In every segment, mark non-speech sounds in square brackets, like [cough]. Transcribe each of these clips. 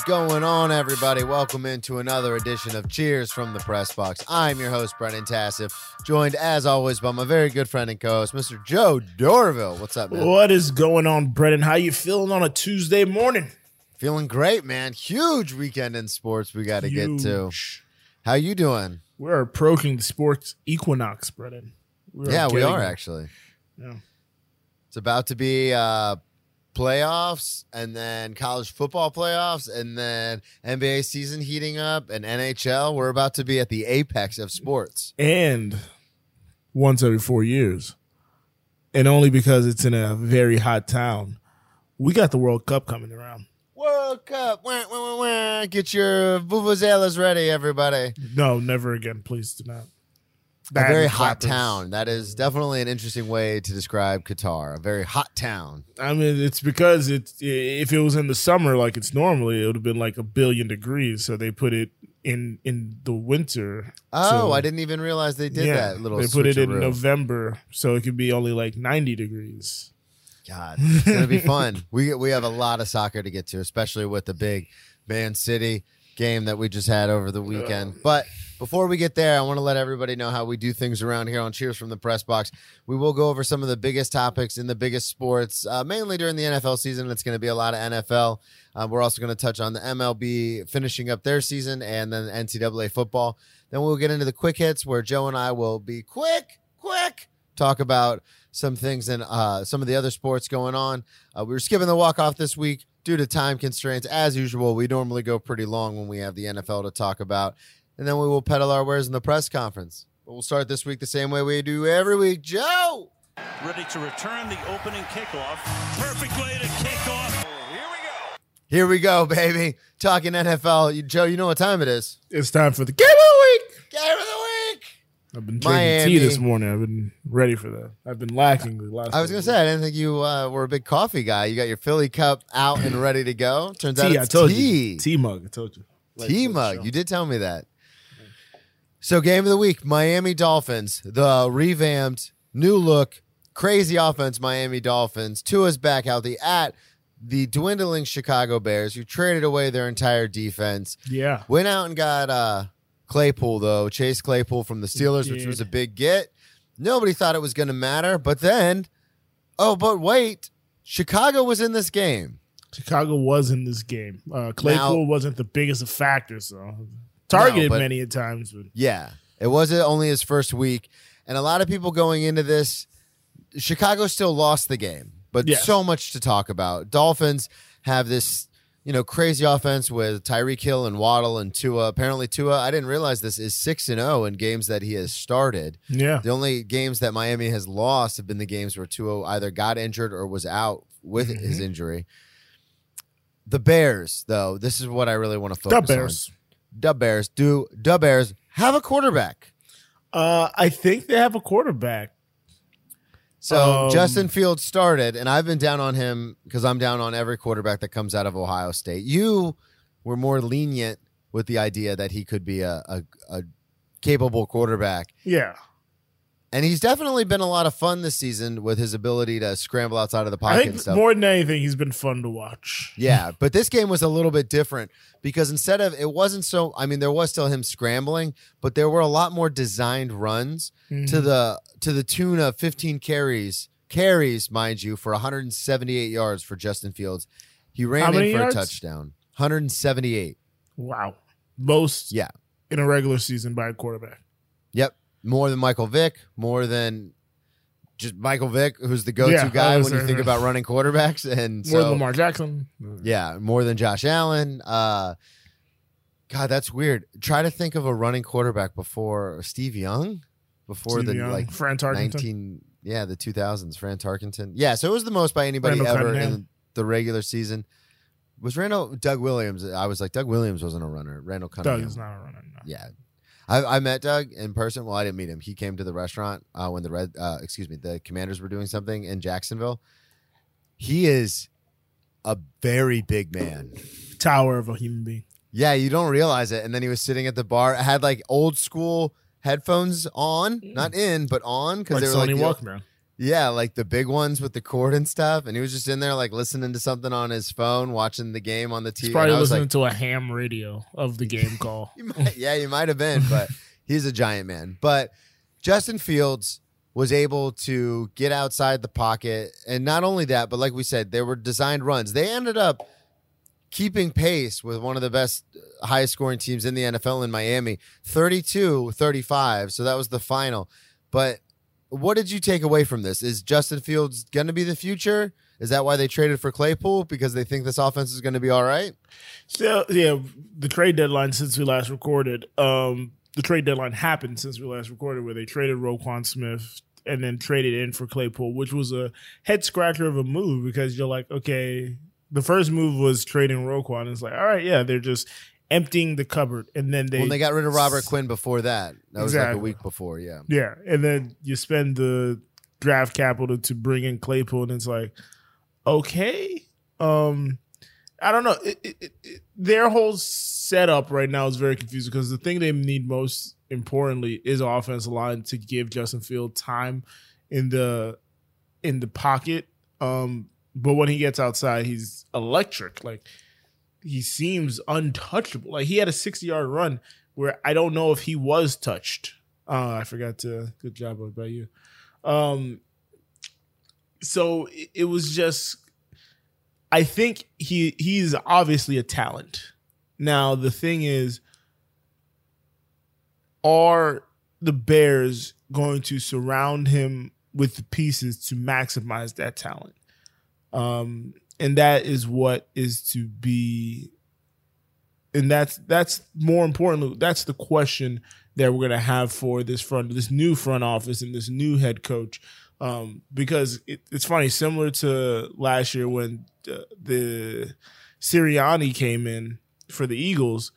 Is going on, everybody? Welcome into another edition of Cheers from the Press Box. I'm your host, Brennan Tassif, joined as always by my very good friend and co-host, Mr. Joe Dorville. What's up, man? What is going on, Brennan? How you feeling on a Tuesday morning? Feeling great, man. Huge weekend in sports we got to get to. How you doing? We're approaching the sports equinox, Brennan. We yeah, we are actually. Yeah. It's about to be uh playoffs and then college football playoffs and then NBA season heating up and NHL. We're about to be at the apex of sports. And once every four years, and only because it's in a very hot town, we got the World Cup coming around. World Cup. Wah, wah, wah. Get your vuvuzelas ready, everybody. No, never again. Please do not. A very hot clappers. town. That is definitely an interesting way to describe Qatar. A very hot town. I mean, it's because it's if it was in the summer like it's normally, it would have been like a billion degrees. So they put it in in the winter. Oh, So- I didn't even realize they did that little They put it in. November, so it could be only like ninety degrees. God, it's gonna be fun. [laughs] We we have a lot of soccer to get to, especially with the big Man City game that we just had over the weekend. Uh, but before we get there, I want to let everybody know how we do things around here on Cheers from the Press Box. We will go over some of the biggest topics in the biggest sports, uh, mainly during the NFL season. It's going to be a lot of NFL. Uh, we're also going to touch on the MLB finishing up their season and then NCAA football. Then we'll get into the quick hits where Joe and I will be quick, quick, talk about some things and uh, some of the other sports going on. Uh, we were skipping the walk off this week due to time constraints. As usual, we normally go pretty long when we have the NFL to talk about, and then we will peddle our wares in the press conference. But we'll start this week the same way we do every week. Joe, ready to return the opening kickoff. Perfect way to kick off. here we go, baby. Talking NFL. Joe, you know what time it is? It's time for the game of the week. Game of the week. I've been drinking Miami. tea this morning. I've been ready for that. I've been lacking the last. I was gonna say I didn't think you uh, were a big coffee guy. You got your Philly cup out and ready to go. Turns out tea. I told tea. you. Tea mug. I told you. Late Tea mug. You did tell me that. So, game of the week Miami Dolphins, the revamped, new look, crazy offense, Miami Dolphins. Tua's back healthy at the dwindling Chicago Bears, who traded away their entire defense. Yeah. Went out and got uh, Claypool, though, Chase Claypool from the Steelers, which was a big get. Nobody thought it was going to matter. But then, oh, but wait, Chicago was in this game. Chicago was in this game. Uh, Claypool Now- wasn't the biggest of factors, so targeted but- many a times. But Yeah. It wasn't only his first week. And a lot of people going into this, Chicago still lost the game, but Yes. so much to talk about. Dolphins have this, you know, crazy offense with Tyreek Hill and Waddle and Tua. Apparently, Tua, I didn't realize this, is 6 and 0 in games that he has started. yeah, The only games that Miami has lost have been the games where Tua either got injured or was out with his Mm-hmm. injury. The Bears, though, this is what I really want to focus on. the Bears. on. The Bears do. Dub Bears have a quarterback. Uh, I think they have a quarterback. So Um, Justin Fields started, and I've been down on him because I'm down on every quarterback that comes out of Ohio State. You were more lenient with the idea that he could be a, a, a capable quarterback. Yeah, And he's definitely been a lot of fun this season with his ability to scramble outside of the pocket. I pocket think and stuff. more than anything, he's been fun to watch. [laughs] Yeah, but this game was a little bit different because instead of it wasn't so I mean there was still him scrambling, but there were a lot more designed runs Mm-hmm. to the to the tune of 15 carries, carries mind you for 178 yards for Justin Fields. He ran in for yards? a touchdown. 178. Wow, most Yeah. in a regular season by a quarterback. Yep. More than Michael Vick, more than just Michael Vick, who's the go-to Yeah, guy when you think about running quarterbacks and More so, than Lamar Jackson. Yeah, more than Josh Allen. Uh, God, that's weird. Try to think of a running quarterback before Steve Young, before Steve the Young, like Fran Tarkenton. nineteen, yeah, the two thousands. Fran Tarkenton. Yeah, so it was the most by anybody Randall ever Cunningham. in the regular season. Was Randall Doug Williams? I was like Doug Williams wasn't a runner. Randall Cunningham. Doug is not a runner. No. Yeah. I, I met Doug in person. Well, I didn't meet him. He came to the restaurant uh, when the red, uh, excuse me, the Commanders were doing something in Jacksonville. He is a very big man. Tower of a human being. Yeah, you don't realize it. And then he was sitting at the bar, had like old school headphones on, not in, but on because Like they were Sony like, the- Walkman. Yeah, like the big ones with the cord and stuff. And he was just in there like listening to something on his phone, watching the game on the TV. He's probably and I was listening like, to a ham radio of the game call. [laughs] You might- yeah, you might have been, but [laughs] he's a giant man. But Justin Fields was able to get outside the pocket. And not only that, but like we said, there were designed runs. They ended up keeping pace with one of the best, uh, highest scoring teams in the NFL in Miami 32 35. So that was the final. But what did you take away from this? Is Justin Fields going to be the future? Is that why they traded for Claypool? Because they think this offense is going to be all right? So yeah, the trade deadline since we last recorded, um, the trade deadline happened since we last recorded, where they traded Roquan Smith and then traded in for Claypool, which was a head scratcher of a move because you're like, okay, the first move was trading Roquan. It's like, all right, yeah, they're just emptying the cupboard, and then they When they got rid of Robert Quinn before that, that was like a week before. Yeah. Yeah, and then you spend the draft capital to bring in Claypool, and it's like, okay, um, I don't know. It, it, it, it- their whole setup right now is very confusing because the thing they need most importantly is offensive line to give Justin Field time in the in the pocket. Um, but when he gets outside, he's electric. Like he seems untouchable. Like he had a sixty yard run where I don't know if he was touched. Uh, I forgot to. Good job by you. Um, so it, it was just. I think he he's obviously a talent. Now the thing is, are the Bears going to surround him with the pieces to maximize that talent? Um, and that is what is to be and that's that's more importantly that's the question that we're going to have for this front this new front office and this new head coach. Um, because it, it's funny similar to last year when uh, the Sirianni came in for the Eagles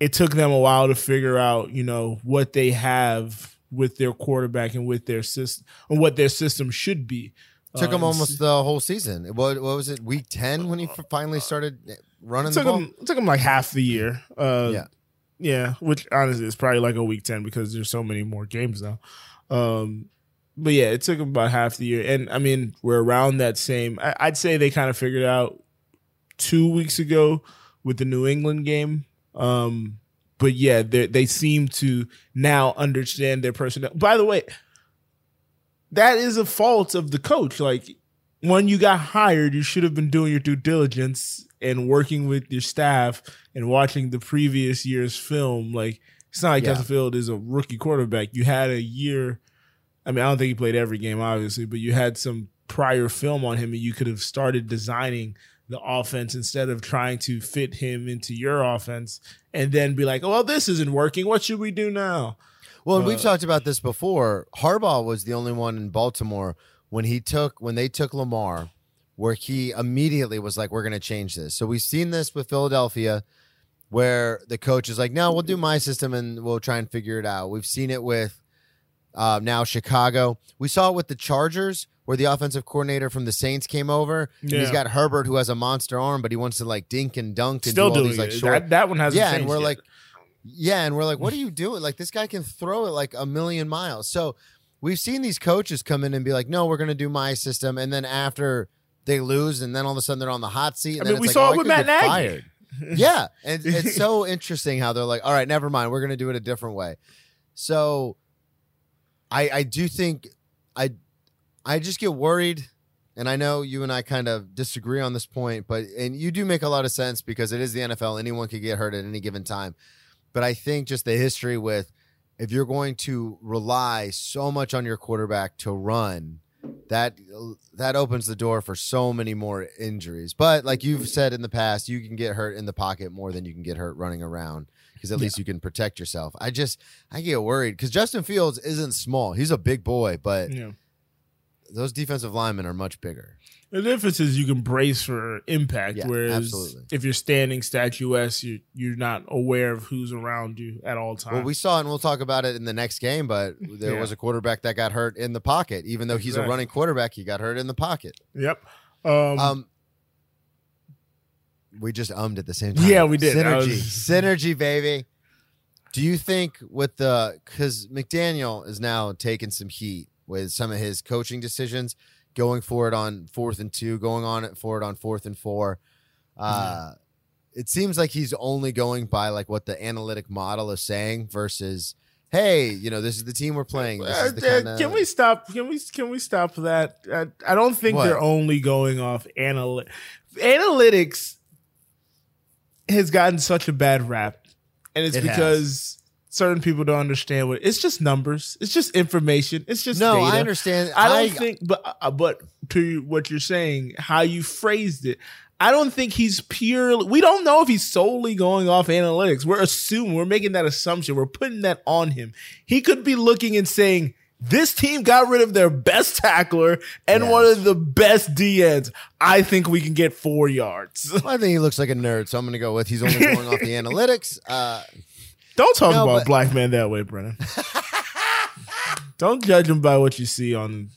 it took them a while to figure out you know what they have with their quarterback and with their system and what their system should be Took Uh, him almost the whole season. What, what was it? Week ten when he f- finally started running it the took ball. him it took him like half the year. Uh, Yeah. yeah, which honestly is probably like a week ten because there's so many more games now. Um, but yeah, it took him about half the year, and I mean we're around that same. I, I'd say they kind of figured out two weeks ago with the New England game. Um, but yeah, they they seem to now understand their personnel. By the way, that is a fault of the coach. Like when you got hired, you should have been doing your due diligence and working with your staff and watching the previous year's film. Like it's not like Yeah. Justin Field is a rookie quarterback. You had a year. I mean, I don't think he played every game, obviously, but you had some prior film on him, and you could have started designing the offense instead of trying to fit him into your offense and then be like, "Oh, well, this isn't working. What should we do now?" Well, and we've Uh, talked about this before. Harbaugh was the only one in Baltimore when he took when they took Lamar, where he immediately was like, "We're going to change this." So we've seen this with Philadelphia, where the coach is like, "No, we'll do my system and we'll try and figure it out." We've seen it with uh, now Chicago. We saw it with the Chargers, where the offensive coordinator from the Saints came over. And he's Yeah. got Herbert, who has a monster arm, but he wants to like dink and dunk and Still do all doing these like it. short that, that one hasn't yeah, and we're yet. like, yeah, and we're like, what are [laughs] you doing? Like this guy can throw it like a million miles. So we've seen these coaches come in and be like, no, we're going to do my system, and then after they lose, and then all of a sudden they're on the hot seat. And I then mean, we it's saw like, it oh, with Matt Nagy. Fired. [laughs] yeah, and it's so interesting how they're like, all right, never mind, we're going to do it a different way. So I I do think I I just get worried. And I know you and I kind of disagree on this point, but and you do make a lot of sense because it is the NFL. Anyone could get hurt at any given time. But I think just the history with if you're going to rely so much on your quarterback to run, that that opens the door for so many more injuries. But like you've said in the past, you can get hurt in the pocket more than you can get hurt running around because at least you can protect yourself. I just I get worried because Justin Fields isn't small; he's a big boy, but yeah. those defensive linemen are much bigger. The difference is you can brace for impact, Yeah, whereas absolutely. if you're standing statuesque, you you're not aware of who's around you at all times. Well, we saw and we'll talk about it in the next game. But there Yeah. was a quarterback that got hurt in the pocket, even though he's a running quarterback. He got hurt in the pocket. yep. Um, Um, we just ummed at the same time. Yeah, we did. Synergy, was- synergy, baby. Do you think with the because McDaniel is now taking some heat with some of his coaching decisions, going for it on fourth and two, going on it for it on fourth and four. Uh, It seems like he's only going by like what the analytic model is saying versus, hey, you know, this is the team we're playing. This is the Uh, kinda- Can we stop? Can we can we stop that? I, I don't think What? they're only going off analy- analytics. Has gotten such a bad rap, and it's It because certain people don't understand what it's just numbers. It's just information. It's just No, data. I understand. I don't I- think, but uh, but to what you're saying, how you phrased it, I don't think he's purely. We don't know if he's solely going off analytics. We're assuming we're making that assumption. We're putting that on him. He could be looking and saying. This team got rid of their best tackler and Yes. one of the best D DNs. I think we can get four yards. I think he looks like a nerd, so I'm going to go with he's only going off [laughs] the analytics. Uh, Don't talk No, about but- black man that way, Brennan. [laughs] Don't judge him by what you see on.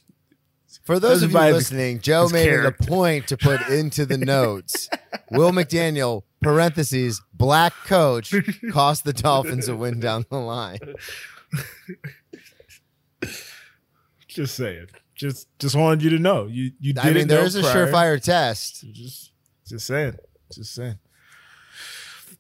For those of you By the- listening, Joe his made it a point to put into the [laughs] notes Will McDaniel, parentheses, black coach, [laughs] cost the Dolphins a win down the line. Just saying. Just just wanted you to know. You you didn't I mean, there know a surefire test. Just just saying. Just saying.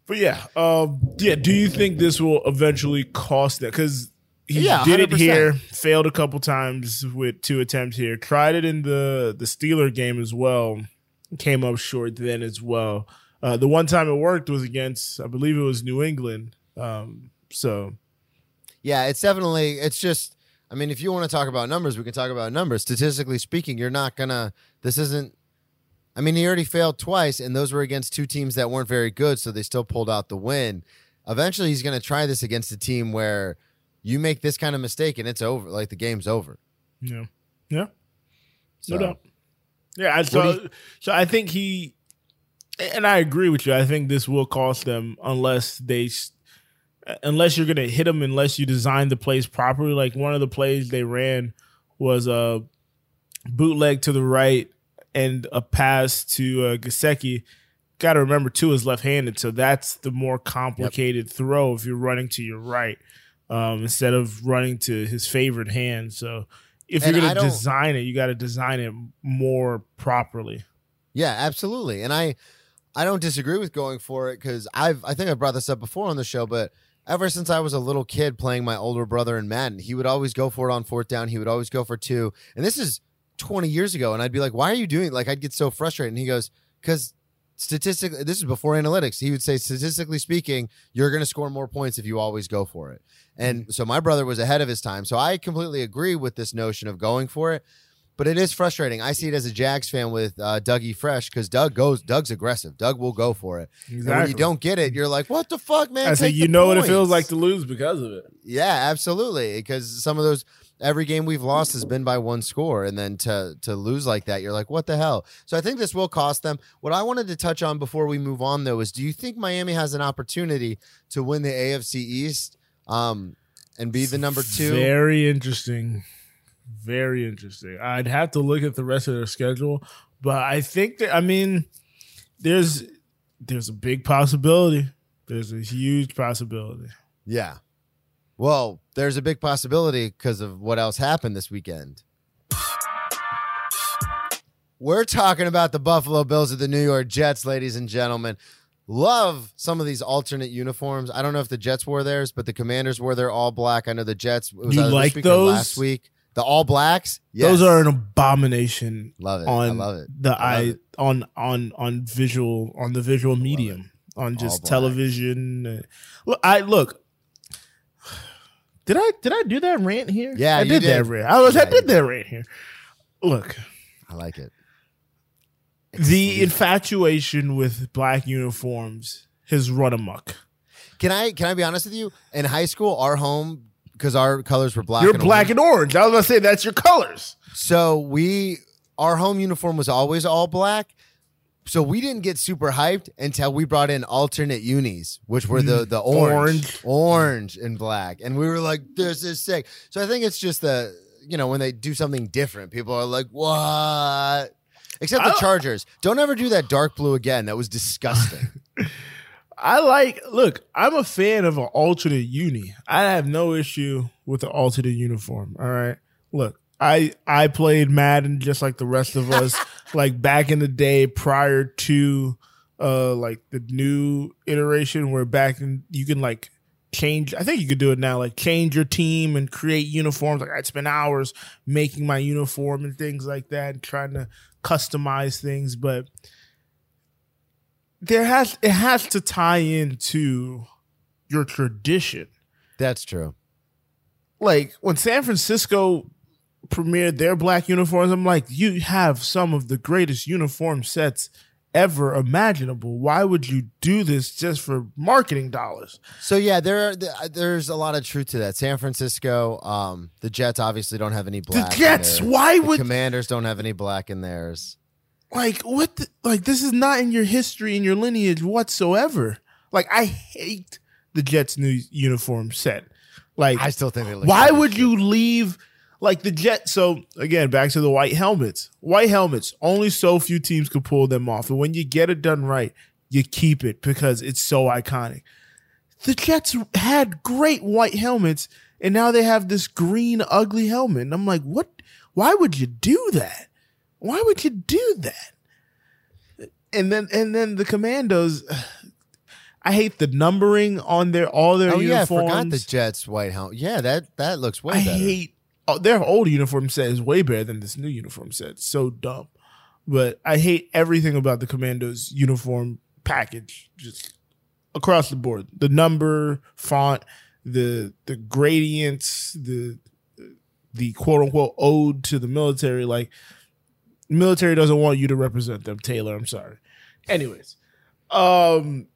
But yeah, um, yeah. Do you think this will eventually cost that? Because he Yeah, did it 100%. here, failed a couple times with two attempts here. Tried it in the the Steeler game as well. Came up short then as well. Uh, the one time it worked was against, I believe it was New England. Um, so Yeah, it's definitely, it's just, I mean, if you want to talk about numbers, we can talk about numbers. Statistically speaking, you're not going to, this isn't, I mean, he already failed twice, and those were against two teams that weren't very good, so they still pulled out the win. Eventually, he's going to try this against a team where you make this kind of mistake and it's over, like the game's over. yeah, yeah. So, No doubt. Yeah, I, do so so I think he, and I agree with you. I think this will cost them unless they, unless you're gonna hit them, unless you design the plays properly. Like one of the plays they ran was a bootleg to the right and a pass to uh, Gesicki. Got to remember too is left-handed, so that's the more complicated throw if you're running to your right um, instead of running to his favorite hand. So if And you're gonna design it, you got to design it more properly. Yeah, absolutely. And I I don't disagree with going for it because I've I think I brought this up before on the show, but ever since I was a little kid playing my older brother in Madden, he would always go for it on fourth down. He would always go for two. And this is 20 years ago. And I'd be like, why are you doing it? Like I'd get so frustrated. And he goes, because statistically, this is before analytics. He would say, statistically speaking, you're going to score more points if you always go for it. And so my brother was ahead of his time. So I completely agree with this notion of going for it. But it is frustrating. I see it as a Jags fan with uh, Dougie Fresh because Doug goes. Doug's aggressive. Doug will go for it. And when you don't get it, you're like, "What the fuck, man?" I say you know what it feels like to lose because of it. Yeah, absolutely. Because some of those every game we've lost has been by one score, and then to to lose like that, you're like, what the hell? So I think this will cost them. What I wanted to touch on before we move on, though, is do you think Miami has an opportunity to win the AFC East, um, and be the number two? Very interesting. Very interesting. I'd have to look at the rest of their schedule, but I think that I mean, there's there's a big possibility. There's a huge possibility. Yeah. Well, there's a big possibility because of what else happened this weekend. We're talking about the Buffalo Bills of the New York Jets, ladies and gentlemen. Love some of these alternate uniforms. I don't know if the Jets wore theirs, but the Commanders wore their all black. I know the Jets. Was You like those? last week? The all blacks. Yes. Those are an abomination love it. on I love it. the I love eye it. on on on visual on the visual medium on just television. Look, I look. Did I did I do that rant here? Yeah, I you did, that did. rant. I was I Yeah, you did that rant here. Look, I like it. the infatuation with black uniforms has run amok. Can I can I be honest with you? In high school, our home because our colors were black. You're and black orange. and orange. I was gonna say that's your colors. So we our home uniform was always all black. So we didn't get super hyped until we brought in alternate unis, which were the mm. the orange, Orange. orange, and black, and we were like, "This is sick." So I think it's just the you know when they do something different, people are like, "What?" Except the Chargers. Don't ever do that dark blue again. That was disgusting. [laughs] I like. Look, I'm a fan of an alternate uni. I have no issue with the alternate uniform. All right. Look, I I played Madden just like the rest of us, [laughs] like back in the day prior to uh like the new iteration where back in you can like change I think you could do it now, like change your team and create uniforms. Like I'd spend hours making my uniform and things like that and trying to customize things, but there has it has to tie into your tradition. That's true. Like when San Francisco premiered their black uniforms, I'm like, you have some of the greatest uniform sets ever imaginable. Why would you do this just for marketing dollars? So yeah, there are, there's a lot of truth to that. San Francisco, um, the Jets obviously don't have any black. The Jets, why The would Commanders don't have any black in theirs. like what the, like this is not in your history in your lineage whatsoever. Like I hate the Jets new uniform set. Like I still think they look. Why would you leave like the jet? So again, back to the white helmets. White helmets, only so few teams could pull them off. And when you get it done right, you keep it because it's so iconic. The Jets had great white helmets, and now they have this green, ugly helmet. And I'm like, what? Why would you do that? Why would you do that? And then, and then the Commandos. I hate the numbering on their all their Oh yeah, I forgot the Jets white helmet. Yeah, that that looks way I better. hate oh, their old uniform set is way better than this new uniform set. So dumb. But I hate everything about the Commandos uniform package, just across the board. The number, font, the the gradients, the the quote unquote ode to the military. Like military doesn't want you to represent them, Taylor. I'm sorry. Anyways, um,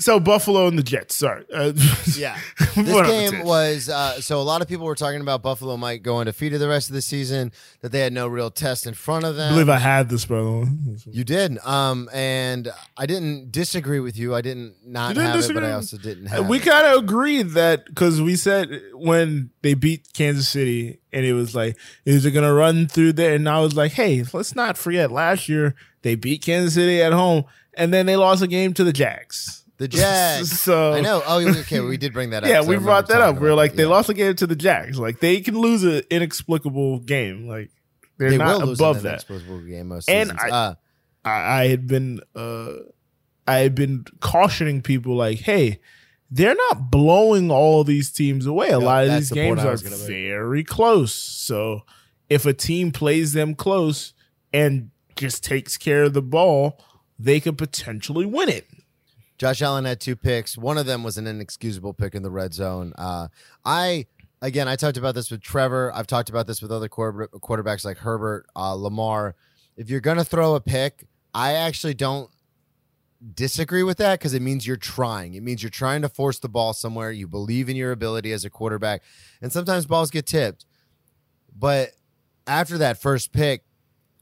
so Buffalo and the Jets. Sorry. Uh, [laughs] Yeah. [laughs] This game was uh, so a lot of people were talking about Buffalo might go undefeated the rest of the season, that they had no real test in front of them. I believe I had this, by the way. you did. Um, and I didn't disagree with you. I didn't not didn't have it, disagree? but I also didn't have it. we kind of agreed that because we said when they beat Kansas City, and it was like, is it going to run through there? And I was like, hey, let's not forget last year they beat Kansas City at home, and then they lost a game to the Jags. The Jags. [laughs] So- I know. Oh, okay. We did bring that [laughs] up. yeah, we brought that up. We are like, they Yeah. lost a game to the Jags. Like they can lose an inexplicable game. Like they're They not above that. Football game most And. I- uh, I, I had been uh I had been cautioning people like, hey, they're not blowing all these teams away. A No, lot of these the games are very close. So if a team plays them close and just takes care of the ball, they could potentially win it. Josh Allen had two picks. One of them was an inexcusable pick in the red zone. Uh, I again, I talked about this with Trevor. I've talked about this with other quarter, quarterbacks like Herbert, uh, Lamar. If you're gonna throw a pick, I actually don't disagree with that because it means you're trying. It means you're trying to force the ball somewhere. You believe in your ability as a quarterback, and sometimes balls get tipped. But after that first pick,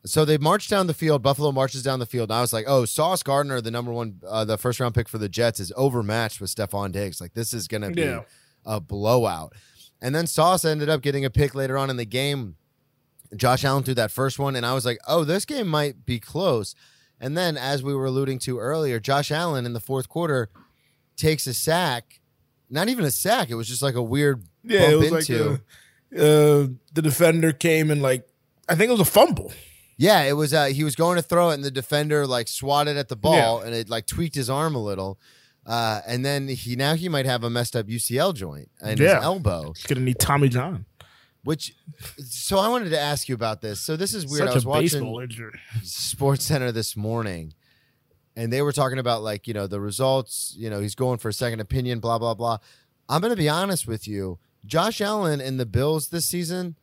so they march down the field. Buffalo marches down the field. And I was like, oh, Sauce Gardner, the number one, uh, the first round pick for the Jets, is overmatched with Stefon Diggs. Like this is gonna be Yeah. a blowout. And then Sauce ended up getting a pick later on in the game. Josh Allen threw that first one, and I was like, oh, this game might be close. And then, as we were alluding to earlier, Josh Allen in the fourth quarter takes a sack. Not even a sack. It was just like a weird Yeah, bump it was into. like uh, uh, the defender came and like I think it was a fumble. Yeah, it was. Uh, he was going to throw it, and the defender like swatted at the ball, and it like tweaked his arm a little. Uh, and then he now he might have a messed up UCL joint in Yeah. his elbow. He's gonna need Tommy John. Which, so I wanted to ask you about this. So this is weird. Such I was watching injury. Sports Center this morning, and they were talking about like you know the results. You know he's going for a second opinion. Blah blah blah. I'm gonna be honest with you. Josh Allen and the Bills this season,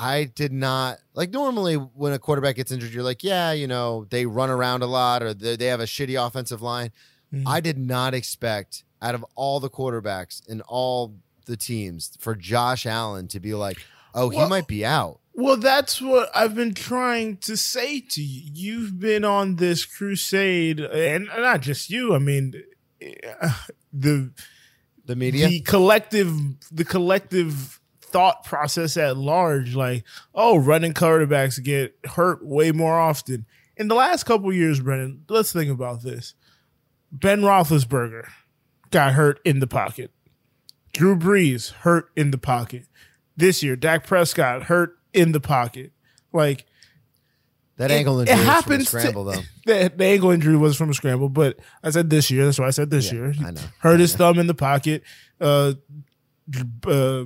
I did not like. Normally, when a quarterback gets injured, you're like, yeah, you know they run around a lot or they, they have a shitty offensive line. Mhm. I did not expect out of all the quarterbacks in all the teams for Josh Allen to be like, oh, he might be out. Well, that's what I've been trying to say to you. You've been on this crusade, and not just you. I mean, uh, the The media. the collective, the collective thought process at large. Like, oh, running quarterbacks get hurt way more often. In the last couple years, Brennan, let's think about this. Ben Roethlisberger got hurt in the pocket. Drew Brees hurt in the pocket. this year, Dak Prescott hurt in the pocket. Like That it- ankle it injury was from a happens to- scramble, though. [laughs] the, the ankle injury was from a scramble, but I said this year. That's why I said this Yeah, year. I know. Hurt his thumb in the pocket. Uh, uh,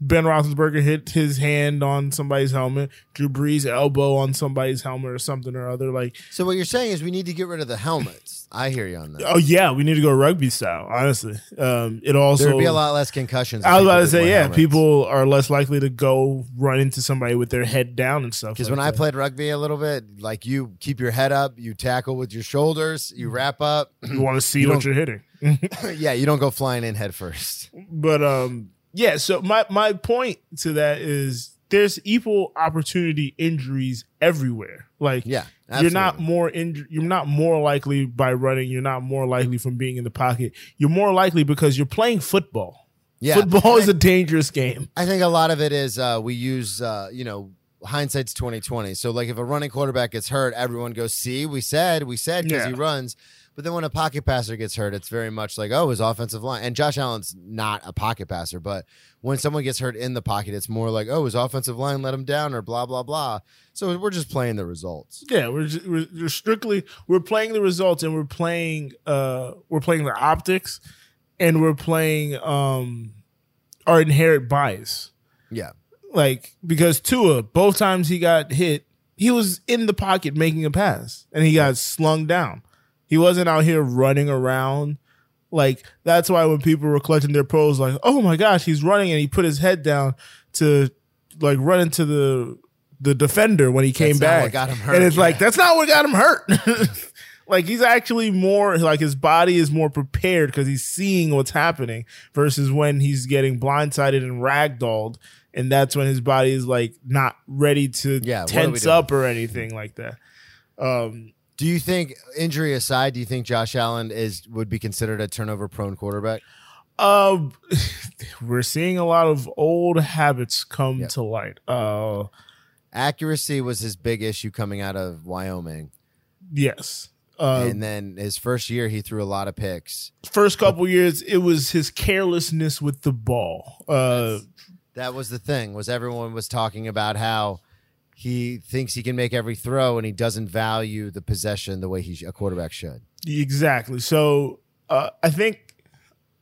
ben Roethlisberger hit his hand on somebody's helmet. Drew Brees elbow on somebody's helmet or something or other. Like, So what you're saying is we need to get rid of the helmets. I hear you on that. oh yeah, we need to go rugby style. Honestly, um, it also There would be a lot less concussions. I was about to say, yeah, helmets. people are less likely to go run into somebody with their head down and stuff. Because like when I played rugby a little bit, like you keep your head up, you tackle with your shoulders, you wrap up. you want [clears throat] to see You what you're hitting. [laughs] yeah, you don't go flying in head first. but um yeah so my my point to that is there's equal opportunity injuries everywhere like Yeah, you're not more inj- you're not more likely by running you're not more likely from being in the pocket you're more likely because you're playing football Yeah, football is a dangerous game I think a lot of it is uh, we use, uh, you know, hindsight's twenty twenty. So like if a running quarterback gets hurt, everyone goes, "See, we said, we said," because Yeah. he runs. But then when a pocket passer gets hurt, it's very much like, oh, his offensive line. And Josh Allen's not a pocket passer, but when someone gets hurt in the pocket, it's more like, oh, his offensive line let him down or blah blah blah. So we're just playing the results. yeah we're, just, we're, we're strictly we're playing the results and we're playing uh we're playing the optics and we're playing um our inherent bias Yeah. like because Tua, both times he got hit, he was in the pocket making a pass and he got slung down. He wasn't out here running around. Like that's why when people were collecting their pros, like, oh my gosh, he's running and he put his head down to like run into the the defender when he came That's back. what got him hurt, And it's like that's not what got him hurt. [laughs] like he's actually more like his body is more prepared because he's seeing what's happening versus when he's getting blindsided and ragdolled and that's when his body is like not ready to Yeah, what are we tense up or anything like that. Um, Do you think injury aside, do you think Josh Allen is would be considered a turnover prone quarterback? um, [laughs] we're seeing a lot of old habits come Yep. to light. Uh, Accuracy was his big issue coming out of Wyoming. yes. Uh, and then his first year he threw a lot of picks. first couple years, it was his carelessness with the ball. Uh, That was the thing was everyone was talking about how he thinks he can make every throw and he doesn't value the possession the way he a quarterback should. Exactly. So uh, I think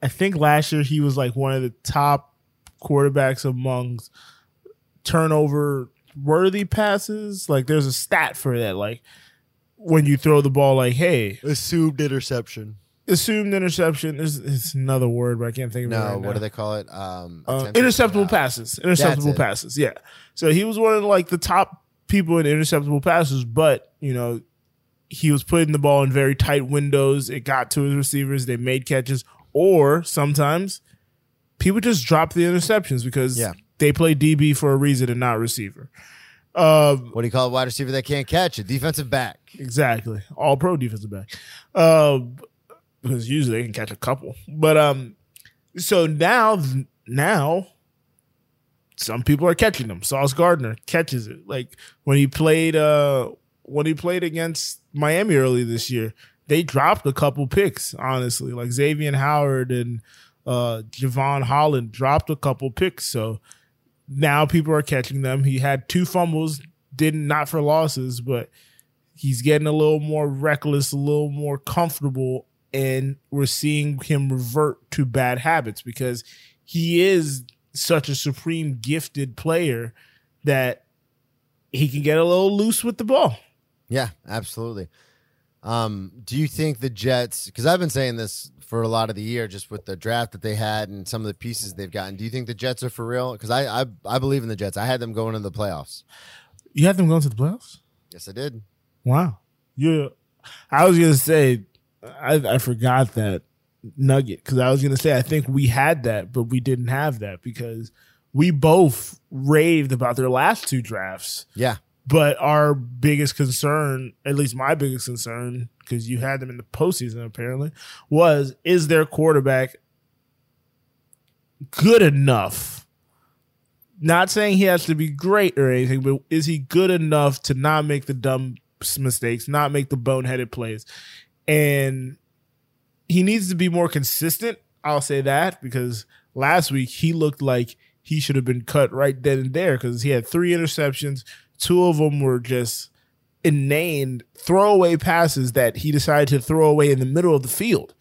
I think last year he was like one of the top quarterbacks amongst turnover worthy passes. Like there's a stat for that. Like when you throw the ball, like hey, Assumed interception. Assumed interception. There's it's another word, but I can't think of it. No, right what now. do they call it? Um, Uh, interceptable passes. Interceptable passes. Yeah. So he was one of like the top people in interceptable passes, but you know, he was putting the ball in very tight windows. It got to his receivers. They made catches, or sometimes people just drop the interceptions because Yeah. they play DB for a reason and not receiver. Um, What do you call a wide receiver that can't catch? A defensive back. Exactly. All pro defensive back. Um, because usually they can catch a couple. But um, so now now some people are catching them. Sauce Gardner catches it. Like when he played uh when he played against Miami early this year, they dropped a couple picks, honestly. Like Xavier Howard and uh Jevon Holland dropped a couple picks. So now people are catching them. He had two fumbles, didn't not for losses, but he's getting a little more reckless, a little more comfortable, and we're seeing him revert to bad habits because he is such a supreme gifted player that he can get a little loose with the ball. Yeah, absolutely. Um, do you think the Jets? Because I've been saying this for a lot of the year, just with the draft that they had and some of the pieces they've gotten. Do you think the Jets are for real? Because I, I I believe in the Jets. I had them going to the playoffs. You have them going to the playoffs? Yes, I did. Wow. You I was gonna say I, I forgot that nugget because I was gonna say I think we had that, but we didn't have that because we both raved about their last two drafts. Yeah, But our biggest concern, at least my biggest concern, because you had them in the postseason apparently, was is their quarterback good enough? Not saying he has to be great or anything, but is he good enough to not make the dumb mistakes, not make the boneheaded plays? And he needs to be more consistent. I'll say that because last week he looked like he should have been cut right then and there because he had three interceptions. Two of them were just inane throwaway passes that he decided to throw away in the middle of the field.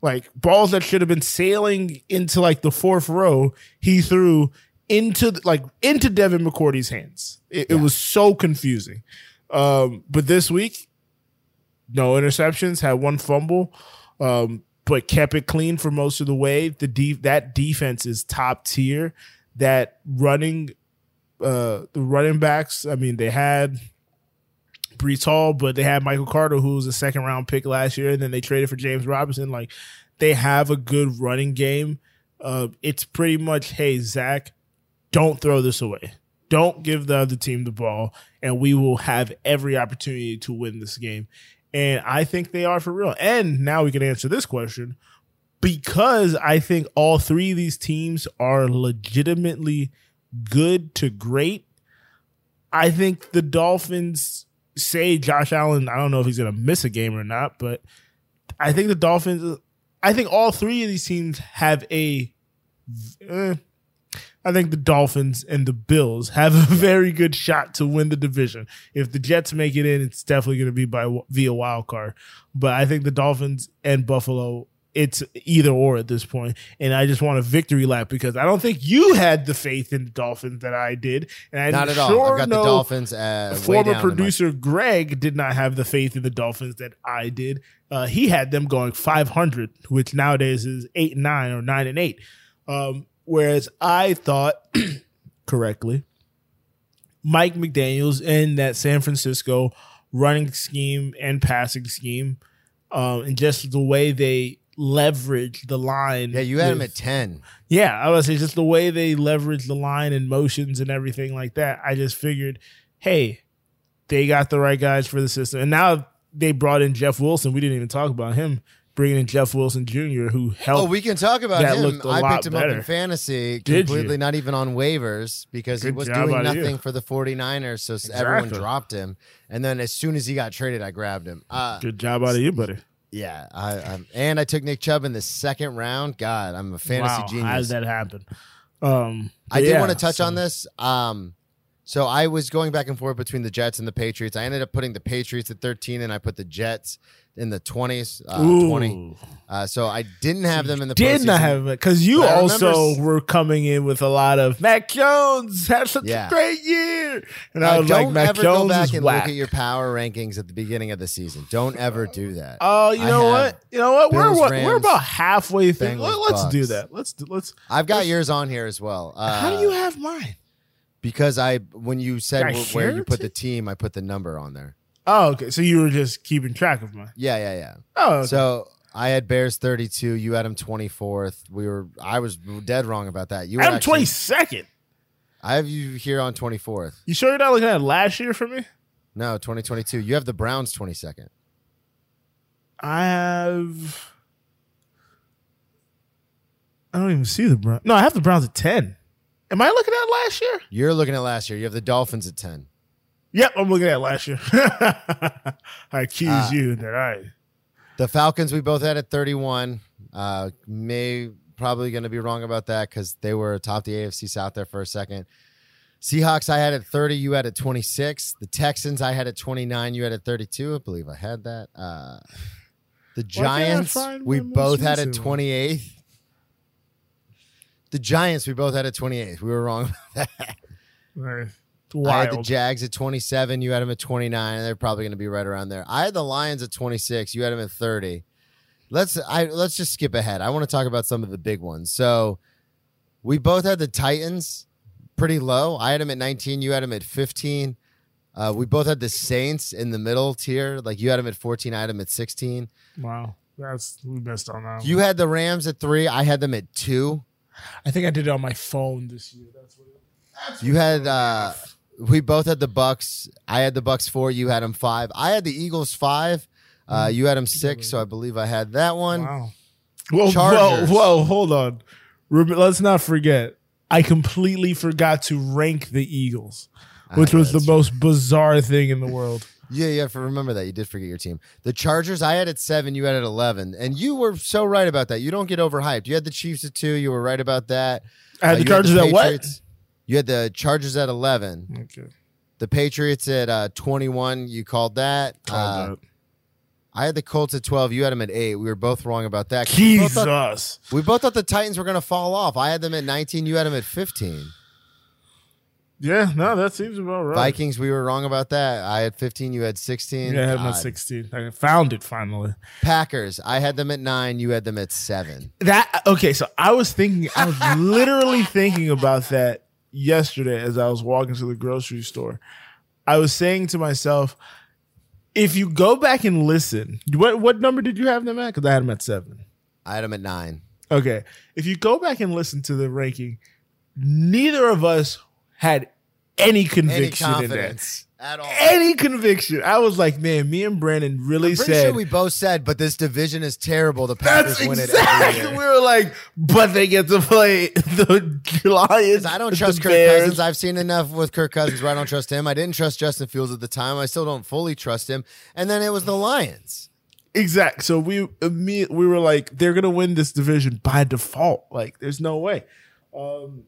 Like balls that should have been sailing into like the fourth row, he threw into like into Devin McCourty's hands. It, it was so confusing. Um, but this week, no interceptions, had one fumble, um, but kept it clean for most of the way. The de- that defense is top tier. That running, uh, the running backs. I mean, they had Breece Hall, but they had Michael Carter, who was a second round pick last year, and then they traded for James Robinson. Like they have a good running game. Uh, it's pretty much, hey Zach, don't throw this away. Don't give the other team the ball, and we will have every opportunity to win this game. And I think they are for real. And now we can answer this question because I think all three of these teams are legitimately good to great. I think the Dolphins say Josh Allen, I don't know if he's going to miss a game or not, but I think the Dolphins, I think all three of these teams have a, eh, I think the Dolphins and the Bills have a [laughs] very good shot to win the division. If the Jets make it in, it's definitely going to be by via wild card. But I think the Dolphins and Buffalo it's either or at this point. And I just want a victory lap because I don't think you had the faith in the Dolphins that I did. And I Not at sure all. I've got the Dolphins. Uh, former down in my- producer Greg did not have the faith in the Dolphins that I did. Uh, he had them going 500, which nowadays is eight and nine or nine and eight. Um, whereas I thought [clears throat] correctly, Mike McDaniel's in that San Francisco running scheme and passing scheme, um, and just the way they leverage the line. Yeah, you had him at ten. yeah, I was say just the way they leverage the line and motions and everything like that. I just figured, hey, they got the right guys for the system, and now they brought in Jeff Wilson. We didn't even talk about him bringing in Jeff Wilson Jr., who helped. Oh, we can talk about That him. looked a I lot picked him up in fantasy Did completely, you? not even on waivers because he was doing out of you. nothing for the 49ers. So s everyone dropped him. And then as soon as he got traded, I grabbed him. Uh, Good job out of you, buddy. yeah, I, I, and I took Nick Chubb in the second round. God, I'm a fantasy wow, genius. how did that happen? Um, I but did yeah, want to touch so- on this. Um, so I was going back and forth between the Jets and the Patriots. I ended up putting the Patriots at 13, and I put the Jets in the 20s, uh, Ooh. 20. Uh, so I didn't have them in the Did not have it because you But also remember- were coming in with a lot of Mac Jones had such Yeah. a great year, and Uh, I was like, Mac ever Jones go back and whack. look at your power rankings at the beginning of the season. Don't ever do that. Oh, you I know what? You know what? Bills, we're what, we're about halfway through. Let, us do that. Let's do, let's. I've got yours on here as well. Uh, How do you have mine? Because I, when you said Did I wh- where you put the team, I put the number on there. Oh, okay. So you were just keeping track of mine. Yeah, yeah, yeah. Oh, okay. So I had Bears 32. You had him 24th. We were. I was dead wrong about that. You were I'm twenty second. I have you here on 24th. You sure you're not looking at last year for me? No, 2022. You have the Browns 22nd. I have. I don't even see the Browns. No, I have the Browns at ten. Am I looking at last year? You're looking at last year. You have the Dolphins at 10. Yep, I'm looking at last year. [laughs] I accuse Ah. you that I. The Falcons we both had at 31. Uh, may probably going to be wrong about that because they were atop the AFC South there for a second. Seahawks I had at 30. You had at 26. The Texans I had at 29. You had at 32. I believe I had that. Uh, the Giants we both had at recent 28th. The Giants we both had at 28th. We were wrong about that. Right. It's I had the. Jags at 27. You had them at 29, and they're probably going to be right around there. I had the Lions at 26. You had them at 30. Let's I let's just skip ahead. I want to talk about some of the big ones. So we both had the Titans pretty low. I had them at 19. You had them at 15. Uh, we both had the Saints in the middle tier. Like you had them at 14. I had them at 16. Wow, that's we missed on that. You had the Rams at three. I had them at two. I think I did it on my phone this year. That's what. It, You had uh we both had the Bucks. I had the Bucks four. You had them five. I had the Eagles five. Uh, you had them six. So I believe I had that one. wow. Whoa, whoa, Chargers. whoa! Hold on. Let's not forget. I completely forgot to rank the Eagles, which was the that's most bizarre thing in the world. Yeah, yeah. have to remember that. You did forget your team. The Chargers, I had at seven, you had at 11. And you were so right about that. You don't get overhyped. You had the Chiefs at two. You were right about that. I had Uh, the you Chargers at what? You had the Chargers at 11. Okay. The Patriots at uh, 21. You called that. Uh, I had the Colts at 12. You had them at eight. We were both wrong about that. 'Cause We both, thought, Jesus. we both thought the Titans were going to fall off. I had them at 19. You had them at 15. Yeah, no, that seems about right. Vikings, we were wrong about that. I had 15. You had 16. Yeah, I had my God. 16. I found it finally. Packers, I had them at nine. You had them at seven. That okay, so I was thinking I was [laughs] literally thinking about that yesterday as I was walking to the grocery store. I was saying to myself, if you go back and listen, what what number did you have them at? Because I had them at seven. I had them at nine. Okay. If you go back and listen to the ranking, neither of us had any Any conviction in that. At all. Any conviction. I was like, man, me and Brandon really said sure we both said, but this division is terrible. The Packers That's win it exactly. every We were like, but they get to play the Lions. I don't trust Kirk Bears. Cousins. I've seen enough with Kirk Cousins where I don't trust him. I didn't trust Justin Fields at the time. I still don't fully trust him. And then it was the Lions. Exact. So we imme- we were like, they're gonna win this division by default. Like, there's no way. Um,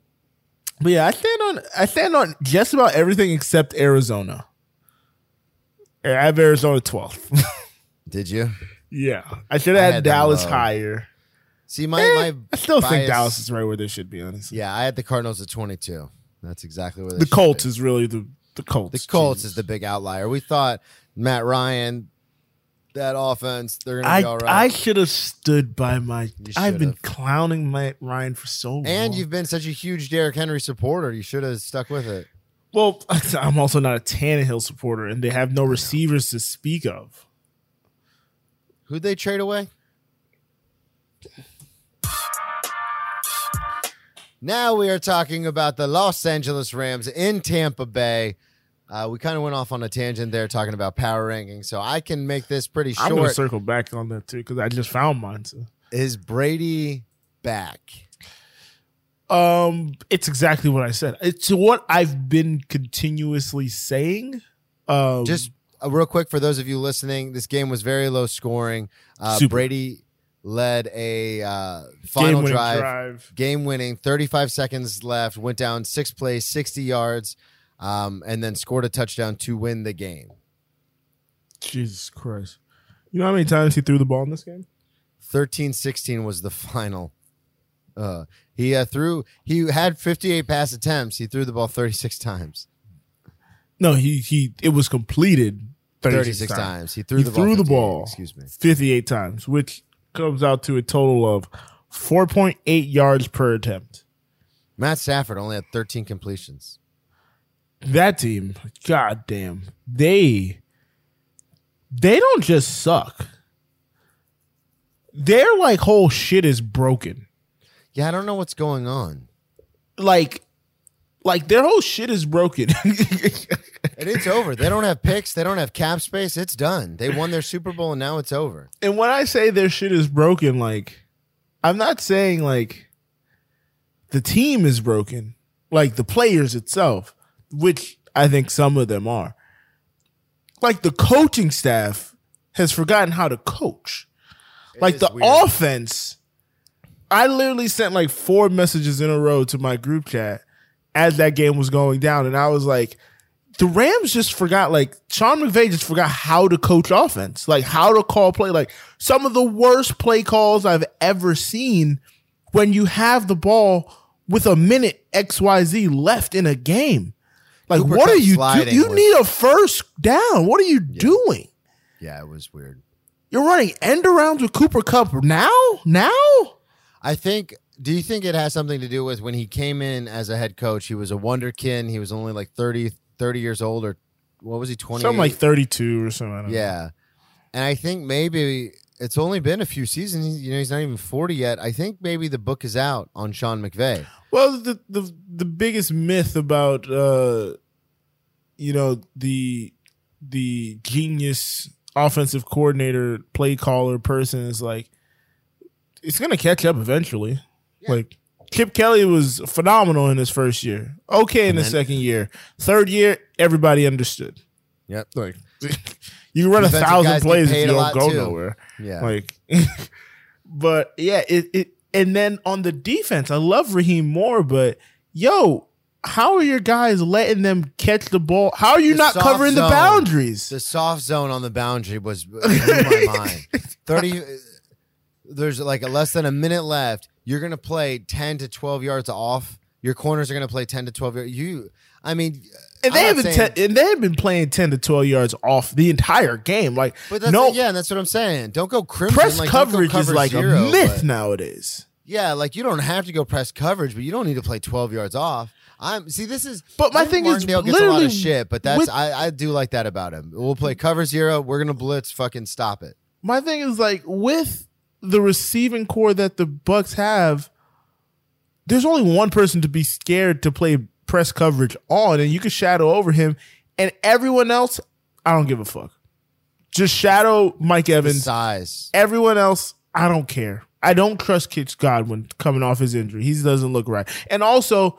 but yeah, I stand on I stand on just about everything except Arizona. I have Arizona 12th. [laughs] Did you? yeah, I should have had had Dallas higher. See, my, Eh, my I still think Dallas is right where they should be. Honestly, Yeah, I had the Cardinals at 22. That's exactly where they the Colts be. is really the the Colts. The Colts Jesus. is the big outlier. We thought Matt Ryan, that offense, they're to I be all I should have stood by my. I've been clowning my Ryan for so long. and you've been such a huge Derrick Henry supporter. You should have stuck with it. well, [laughs] I'm also not a Tannehill supporter, and they have no receivers to speak of. Who'd they trade away? Now we are talking about the Los Angeles Rams in Tampa Bay. Uh, we kind of went off on a tangent there talking about power ranking, so I can make this pretty short. I'm gonna circle back on that too because I just found mine. So. Is Brady back? Um, it's exactly what I said. It's what I've been continuously saying. Um, Just uh, real quick for those of you listening, this game was very low scoring. Uh. Brady led a uh, final game-winning drive, game winning, 35 seconds left, went down six plays, 60 yards, um, and then scored a touchdown to win the game. Jesus Christ! You know how many times he threw the ball in this game? 13 16 was the [laughs] final. Uh, he uh, threw, he had 58 pass attempts. He threw the ball 36 times. No, he he. It was completed 36, 36, times. He threw He the ball. threw the 58, ball. Excuse me. 58 times, which comes out to a total of 4.8 yards per attempt. Matt Stafford only had 13 completions. That team, god damn, they they don't just suck. Their like whole shit is broken. Yeah, I don't know what's going on. Like like their whole shit is broken. [laughs] And it's over. They don't have picks. They don't have cap space. It's done. They won their Super Bowl and now it's over. and when I say their shit is broken, like I'm not saying like the team is broken, like the players itself, which I think some of them are. Like the coaching staff has forgotten how to coach. like the weird. offense, I literally sent like four messages in a row to my group chat as that game was going down, and I was like, the Rams just forgot. Like Sean McVay just forgot how to coach offense, like how to call play. Like some of the worst play calls I've ever seen when you have the ball with a minute X Y Z left in a game. Like Cooper what are you? doing? you was- need a first down. What are you doing? Yeah, it was weird. You're running end arounds with Cooper Kupp now? Now? I think. Do you think it has something to do with when he came in as a head coach? He was a wonderkin. He was only like 30, 30 years old, or what was he? Twenty. Something like 32 or something. I don't know. Yeah, and I think maybe it's only been a few seasons. You know, he's not even forty yet. I think maybe the book is out on Sean McVay. Well, the the the biggest myth about uh you know the the genius offensive coordinator, play caller person is like it's to catch up eventually. Like Chip Kelly was phenomenal in his first year. Okay in the then- second year. Third year, everybody understood. Yep. Like [laughs] you run Defensive a thousand plays if you don't go too. nowhere. Yeah. Like, [laughs] but yeah, it, it and then on the defense, I love Raheem Morris, but yo, how are your guys letting them catch the ball? How are you The not covering the boundaries? the soft zone on the boundary was blew [laughs] my mind. Thirty. There's like a less than a minute left. You're gonna play ten to twelve yards off. Your corners are gonna play ten to twelve yards. You, I mean, and they haven't been saying- te- and they have been playing ten to twelve yards off the entire game. Like, But that's, no yeah, that's what I'm saying. Don't go crimson. press like, coverage is like zero, a myth but- nowadays. Yeah, like you don't have to go press coverage, but you don't need to play 12 yards off. I'm see this is But my thing is, Martindale gets a lot of shit, but that's with- I, I do like that about him. We'll play cover zero. We're gonna blitz. Fucking stop it. my thing is like with the receiving corps that the Bucks have, there's only one person to be scared to play press coverage on, and you can shadow over him, and everyone else, I don't give a fuck. Just shadow Mike The Evans. size. Everyone else, I don't care. I don't trust Chris Godwin coming off his injury. He doesn't look right. And also,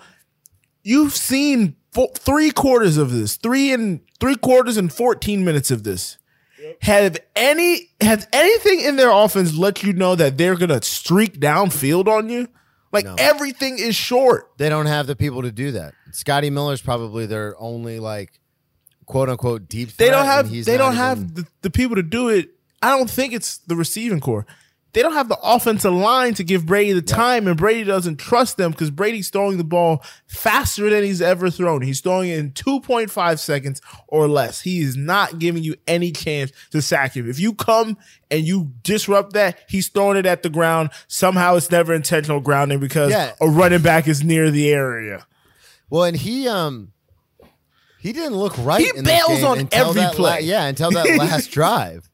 you've seen four, three quarters of this, three and three quarters and fourteen minutes of this. Have any has anything in their offense let you know that they're gonna streak downfield on you? Like No. everything is short. They don't have the people to do that. Scotty Miller's probably their only like quote unquote deep. They don't have they don't even- have the, the people to do it. I don't think it's the receiving corps. They don't have the offensive line to give Brady the time, and Brady doesn't trust them because Brady's throwing the ball faster than he's ever thrown. He's throwing it in 2.5 seconds or less. He is not giving you any chance to sack him. If you come and you disrupt that, he's throwing it at the ground. Somehow it's never intentional grounding because Yeah. a running back is near the area. Well, and he um he didn't look right. He bails on every that la- play. yeah, until that last [laughs] drive.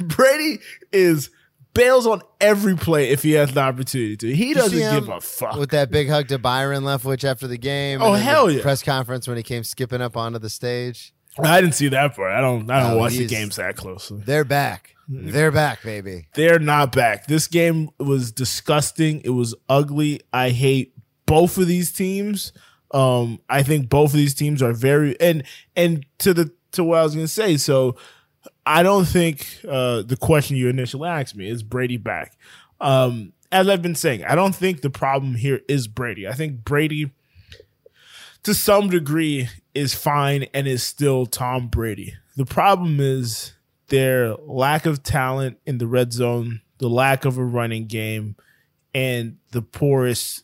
Brady is bails on every play if he has the opportunity to. He doesn't give a fuck. with that big hug to Byron Leftwich after the game. Oh, and then the hell yeah. Press conference when he came skipping up onto the stage. I didn't see that part. I don't. I don't No, watch the games that closely. They're back. They're back, baby. They're not back. This game was disgusting. It was ugly. I hate both of these teams. Um, I think both of these teams are very and and to the to what I was gonna say. So I don't think uh, the question you initially asked me is Brady back. Um, as I've been saying, I don't think the problem here is Brady. I think Brady, to some degree, is fine and is still Tom Brady. The problem is their lack of talent in the red zone, the lack of a running game, and the porous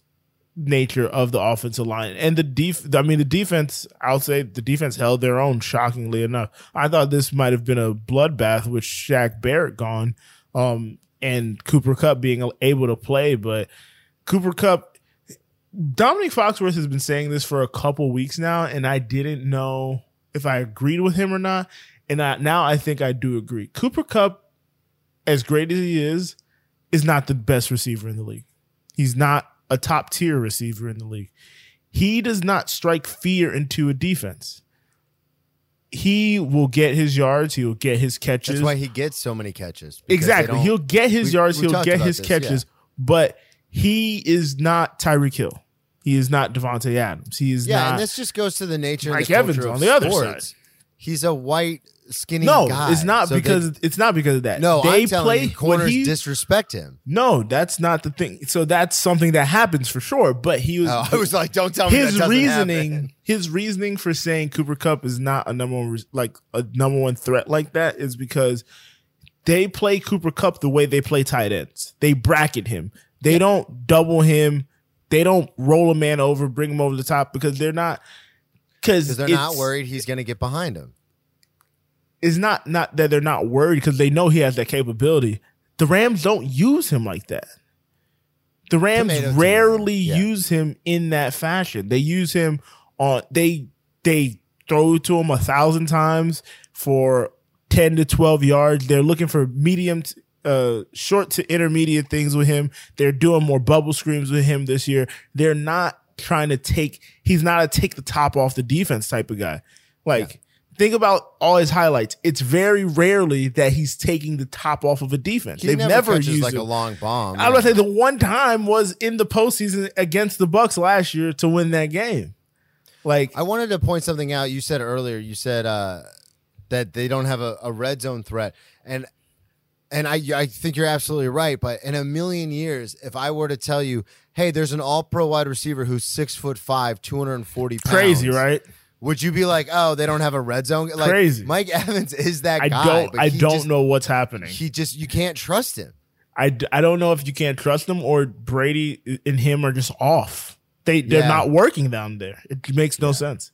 nature of the offensive line and the def. I mean, the defense. I'll say the defense held their own. Shockingly enough, I thought this might have been a bloodbath with Shaq Barrett gone, um, and Cooper Kupp being able to play. But Cooper Kupp, Domonique Foxworth has been saying this for a couple weeks now, and I didn't know if I agreed with him or not. And I, now I think I do agree. Cooper Kupp, as great as he is, is not the best receiver in the league. He's not a top tier receiver in the league. He does not strike fear into a defense. He will get his yards. He will get his catches. That's why he gets so many catches. exactly. He'll get his we- yards. we He'll get his this, catches. But he is not Tyreek Hill. He is not Davante Adams. He is yeah, not. and this just goes to the nature Mike of the Evans culture on the other sports. side. He's a white, skinny no, guy. it's not So they- because it's not because of that. no, they I'm telling play you, corners he- disrespect him. No, that's not the thing. So that's something that happens for sure. But he was. Oh, [laughs] I was like, don't tell me his doesn't reasoning. happen. His reasoning for saying Cooper Kupp is not a number one, like a number one threat like that is because they play Cooper Kupp the way they play tight ends. They bracket him. They don't double him. They don't roll a man over, bring him over the top because they're not. Because Because they're not worried he's going to get behind him. It's not not that they're not worried because they know he has that capability. The Rams don't use him like that. The Rams Tomato, rarely Yeah. use him in that fashion. They use him on they they throw to him a thousand times for ten to twelve yards. They're looking for medium, t- uh, short to intermediate things with him. They're doing more bubble screens with him this year. They're not trying to take. He's not a take the top off the defense type of guy. Like. Think about all his highlights. It's very rarely that he's taking the top off of a defense. He They've never, never, used like him. a long bomb. I was gonna say the one time was in the postseason against the Bucks last year to win that game. Like I wanted to point something out. You said earlier, you said uh, that they don't have a, a red zone threat. And and I I think you're absolutely right. But in a million years, if I were to tell you, hey, there's an all pro wide receiver who's six foot five, 240 pounds. Crazy, right? Would you be like, oh, they don't have a red zone? Like, Crazy. Mike [laughs] Evans is that I guy. don't I don't just- know what's happening. He just you can't trust him. I, I don't know if you can't trust them or Brady and him are just off. They they're Yeah. not working down there. It makes no sense.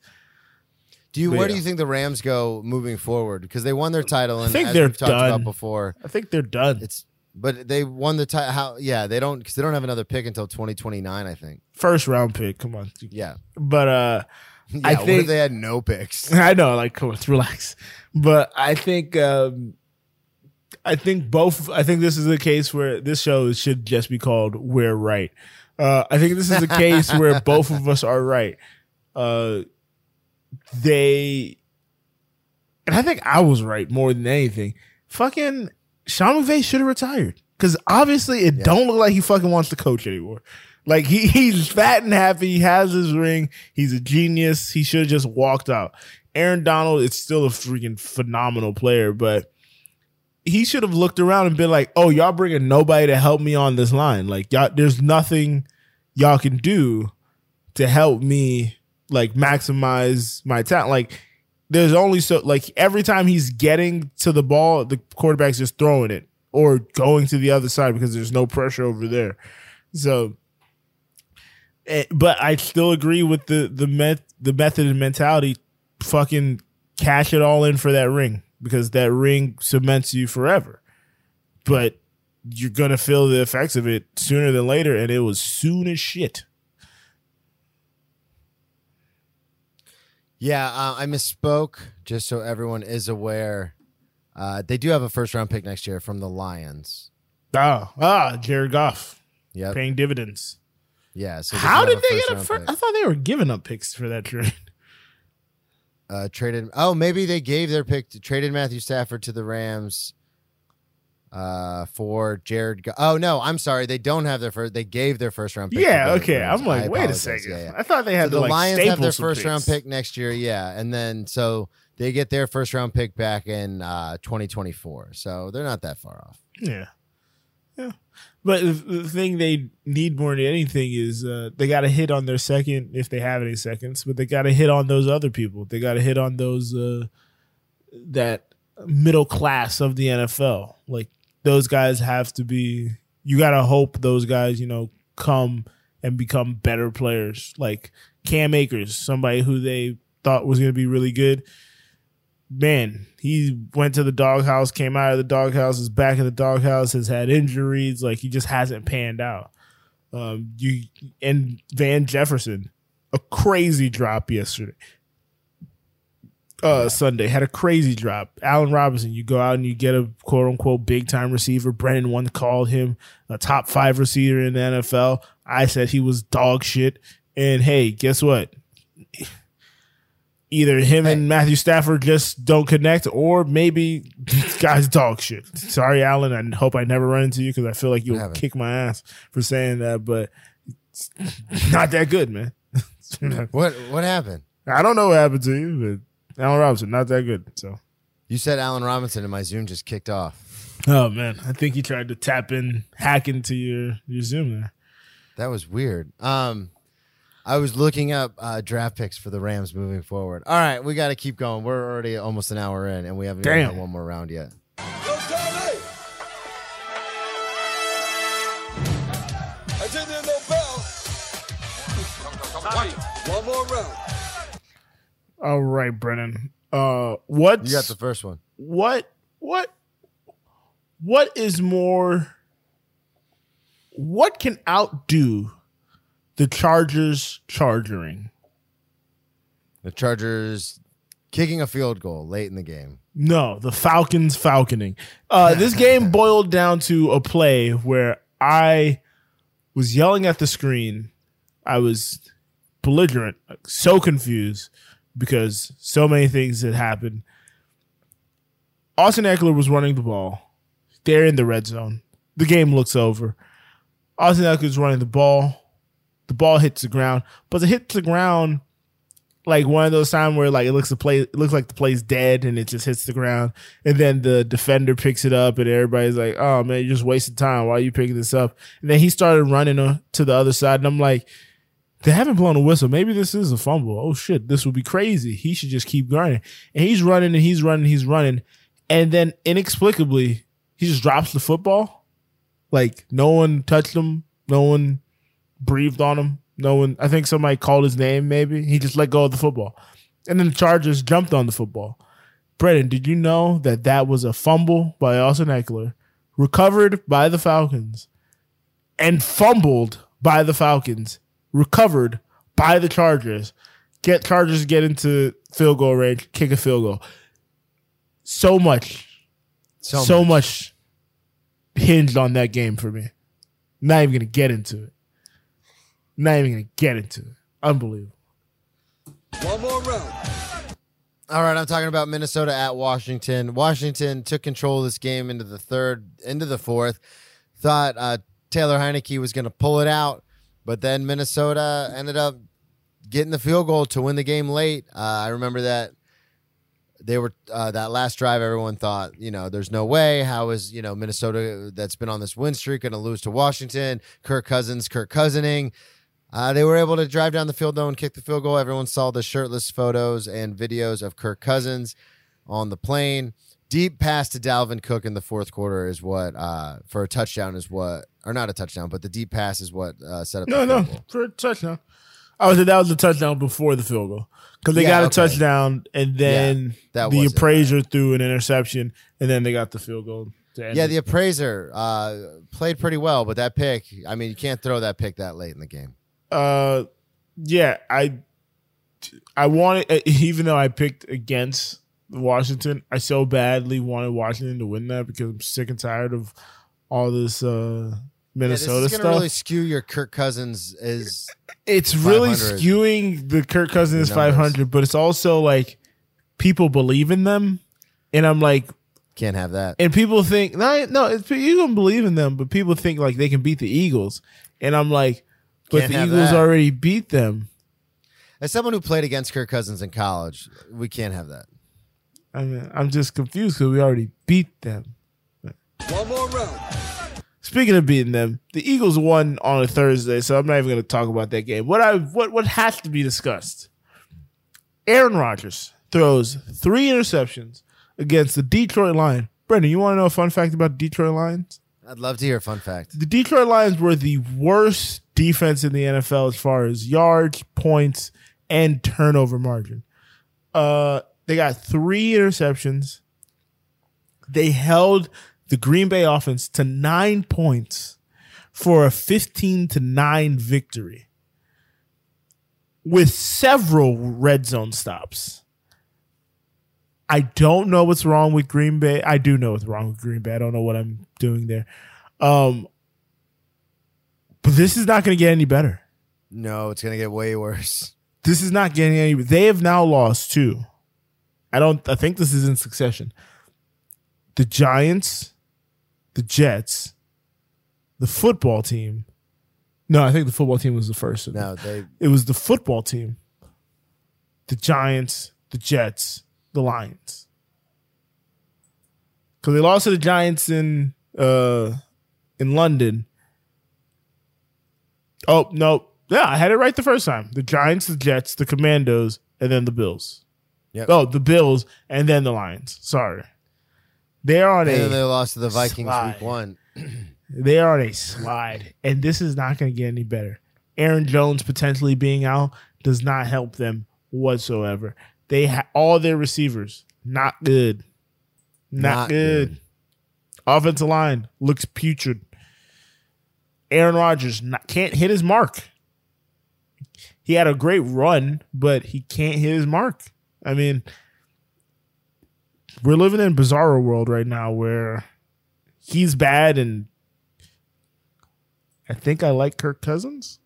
Do you? But Where do you think the Rams go moving forward? Because they won their title, and think as they're we've talked done. about before, I think they're done. it's but they won the title. How? Yeah, they don't because they don't have another pick until 2029. I think. First round pick. Come on. Yeah. But uh [laughs] yeah I think they had no picks? [laughs] I know, like, come on, [laughs] relax. But I think, um, I think both. I think this is a case where this show should just be called "We're Right." Uh, I think this is a case where both of us are right. Uh, they, and I think I was right more than anything. Fucking Sean McVay should have retired because obviously it don't look like he fucking wants to coach anymore. Like he, [laughs] he's fat and happy. He has his ring. He's a genius. He should have just walked out. Aaron Donald is still a freaking phenomenal player, but he should have looked around and been like, "Oh, y'all bringing nobody to help me on this line. Like, y'all, there's nothing y'all can do to help me like maximize my talent. Like, there's only so like every time he's getting to the ball, the quarterback's just throwing it or going to the other side because there's no pressure over there. So, but I still agree with the the met the method and mentality. Fucking cash it all in for that ring because that ring cements you forever. But you're gonna feel the effects of it sooner than later, and it was soon as shit. Yeah, uh, I misspoke. Just so everyone is aware, uh, they do have a first round pick next year from the Lions. Ah, ah, Jared Goff Yeah, paying dividends. Yeah. So How did they get a pick. I thought they were giving up picks for that trade. [laughs] uh, traded. Oh, maybe they gave their pick to traded Matthew Stafford to the Rams uh, for Jared. Go- oh no, I'm sorry. They don't have their first. They gave their first round pick. yeah, okay. Rams. I'm like, I wait a second. Yeah, yeah. I thought they had So the like Lions have their first round pick next year. Yeah, and then so they get their first round pick back in uh, 2024. So they're not that far off. Yeah. Yeah. But the, thing they need more than anything is uh, they got to hit on their second, if they have any seconds, but they got to hit on those other people. They got to hit on those, uh, that middle class of the NFL. Like those guys have to be, you got to hope those guys, you know, come and become better players. Like Cam Akers, somebody who they thought was going to be really good man, he went to the doghouse, came out of the doghouse, is back in the doghouse, has had injuries, like he just hasn't panned out. Um, you and Van Jefferson, a crazy drop yesterday. Uh, Sunday had a crazy drop. Allen Robinson, you go out and you get a quote unquote big time receiver. Brennan one called him a top five receiver in the NFL. I said he was dog shit. And hey, guess what? Either him and Matthew Stafford just don't connect, or maybe this [laughs] guy's dog shit. Sorry, Alan. I hope I never run into you because I feel like you'll kick my ass for saying that, but it's [laughs] not that good, man. [laughs] What what happened? I don't know what happened to you, but Allen Robinson, not that good. So, You said Allen Robinson, and my Zoom just kicked off. oh man, I think he tried to tap in, hack into your your Zoom there. That was weird. Um, I was looking up uh, draft picks for the Rams moving forward. All right, we got to keep going. We're already almost an hour in, and we haven't even Damn. one more round yet. Yo, Tommy! I didn't hear no bell. One more round. All right, Brennan. Uh, what You got the first one. what what what is more what can outdo the Chargers charging. The Chargers kicking a field goal late in the game. No, the Falcons falconing. Uh, this game [laughs] boiled down to a play where I was yelling at the screen. I was belligerent, so confused because so many things had happened. Austin Ekeler was running the ball. They're in the red zone. The game looks over. Austin Ekeler's running the ball. The ball hits the ground, but it hits the ground like one of those times where like it looks the play it looks like the play's dead and it just hits the ground. And then the defender picks it up and everybody's like oh man you're just wasting time. Why are you picking this up? And then he started running to the other side and i'm like they haven't blown a whistle. Maybe this is a fumble. Oh shit. This would be crazy. He should just keep running. And he's running and he's running he's running. And then inexplicably he just drops the football. Like no one touched him. No one breathed on him no one, I think somebody called his name. Maybe he just let go of the football, and then the Chargers jumped on the football. Brendan, did you know that that was a fumble by Austin Ekeler, recovered by the Falcons, and fumbled by the Falcons, recovered by the Chargers? Get Chargers get into field goal range, kick a field goal. So much, So, so much. much hinged on that game for me. Not even gonna get into it. Not even gonna get into it. Unbelievable. One more round. All right, I'm talking about Minnesota at Washington. Washington took control of this game into the third, into the fourth. Thought uh, Taylor Heinicke was going to pull it out, but then Minnesota ended up getting the field goal to win the game late. Uh, I remember that they were uh, that last drive. Everyone thought, you know, there's no way. How is you know Minnesota that's been on this win streak going to lose to Washington? Kirk Cousins, Kirk Cousining. Uh, they were able to drive down the field though and kick the field goal. Everyone saw the shirtless photos and videos of Kirk Cousins on the plane. Deep pass to Dalvin Cook in the fourth quarter is what uh, for a touchdown is what or not a touchdown, but the deep pass is what uh, set up. No, the no, field goal. for a touchdown. I was that was the touchdown before the field goal because they Yeah, got a okay. touchdown and then that the was it. appraiser threw an interception and then they got the field goal. Yeah, the appraiser uh, played pretty well, but that pick, I mean, you can't throw that pick that late in the game. Uh, yeah, I, I wanted [laughs] even though I picked against Washington, I so badly wanted Washington to win that because I'm sick and tired of all this uh, Yeah, Minnesota this is stuff. really skew your Kirk Cousins is it's really skewing the Kirk Cousins The 500, but it's also like people believe in them, and I'm like, can't have that. and people think no, no, it's, you can believe in them, but people think like they can beat the Eagles, and I'm like, but Can't the have Eagles that. already beat them. As someone who played against Kirk Cousins in college, we can't have that. I mean, I'm just confused because we already beat them. One more round. Speaking of beating them, the Eagles won on a Thursday, so I'm not even going to talk about that game. What I what what has to be discussed? Aaron Rodgers throws three interceptions against the Detroit Lions. Brendan, you want to know a fun fact about the Detroit Lions? I'd love to hear a fun fact. The Detroit Lions were the worst defense in the NFL as far as yards, points, and turnover margin. Uh, they got three interceptions. They held the Green Bay offense to nine points for a 15 to 9 victory with several red zone stops. I don't know what's wrong with Green Bay. I do know what's wrong with Green Bay. I don't know what I'm doing there. Um, but this is not going to get any better. No, it's gonna get way worse. This is not getting any. They have now lost two. I don't. I think this is in succession. The Giants, the Jets, the football team. No, I think the football team was the first. No, they It was the football team, the Giants, the Jets, the Lions. Because they lost to the Giants in uh in London. Oh no, yeah, I had it right the first time. The Giants, the Jets, the Commandos, and then the Bills. Yep. Oh, the Bills and then the Lions. Sorry, they're on and then they a lost to the Vikings slide. week one. [clears throat] they are on a slide, and this is not going to get any better. Aaron Jones potentially being out does not help them whatsoever. They ha- all their receivers not good, not, Not good. good. Offensive line looks putrid. Aaron Rodgers not, can't hit his mark. He had a great run, but he can't hit his mark. I mean, we're living in a bizarre world right now where he's bad and I think I like Kirk Cousins.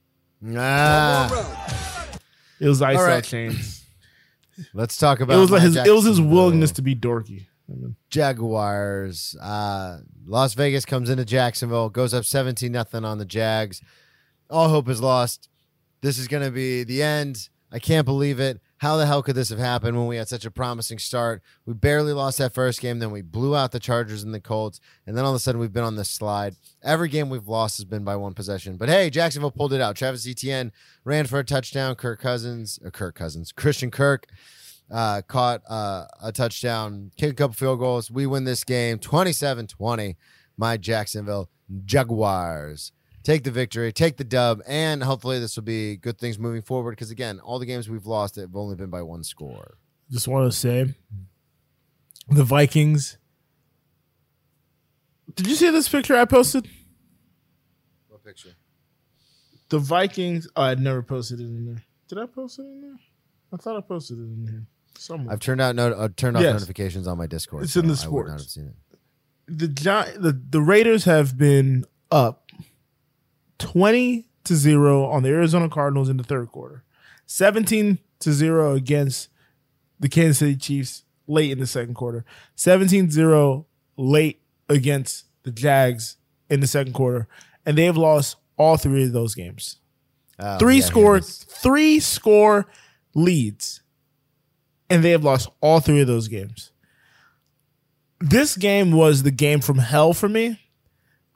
Ah, round. It was ISO right. chains. let's talk about It was like his it was his willingness to be dorky. Jaguars. Uh, Las Vegas comes into Jacksonville, goes up 17 nothing on the Jags. All hope is lost. This is going to be the end. I can't believe it. how the hell could this have happened when we had such a promising start? We barely lost that first game, then we blew out the Chargers and the Colts, and then all of a sudden we've been on this slide. Every game we've lost has been by one possession. But hey, Jacksonville pulled it out. Travis Etienne ran for a touchdown. Kirk Cousins, or Kirk Cousins, Christian Kirk uh, caught uh, a touchdown, kicked a couple field goals. We win this game 27 20. My Jacksonville Jaguars take the victory, take the dub, and hopefully this will be good things moving forward. Because again, all the games we've lost have only been by one score. Just want to say, the Vikings. Did you see this picture I posted? What picture? The Vikings. Oh, I never posted it in there. Did I post it in there? I thought I posted it in here somewhere. I've turned out no, uh, turned off Yes. notifications on my Discord. It's in the so I would not have seen it. the Gi- the the Raiders have been up twenty to zero on the Arizona Cardinals in the third quarter, seventeen to zero against the Kansas City Chiefs late in the second quarter, 17-0 late against the Jags in the second quarter, and they have lost all three of those games. Oh, three yeah, score here it is. three score leads and they have lost all three of those games. This game was the game from hell for me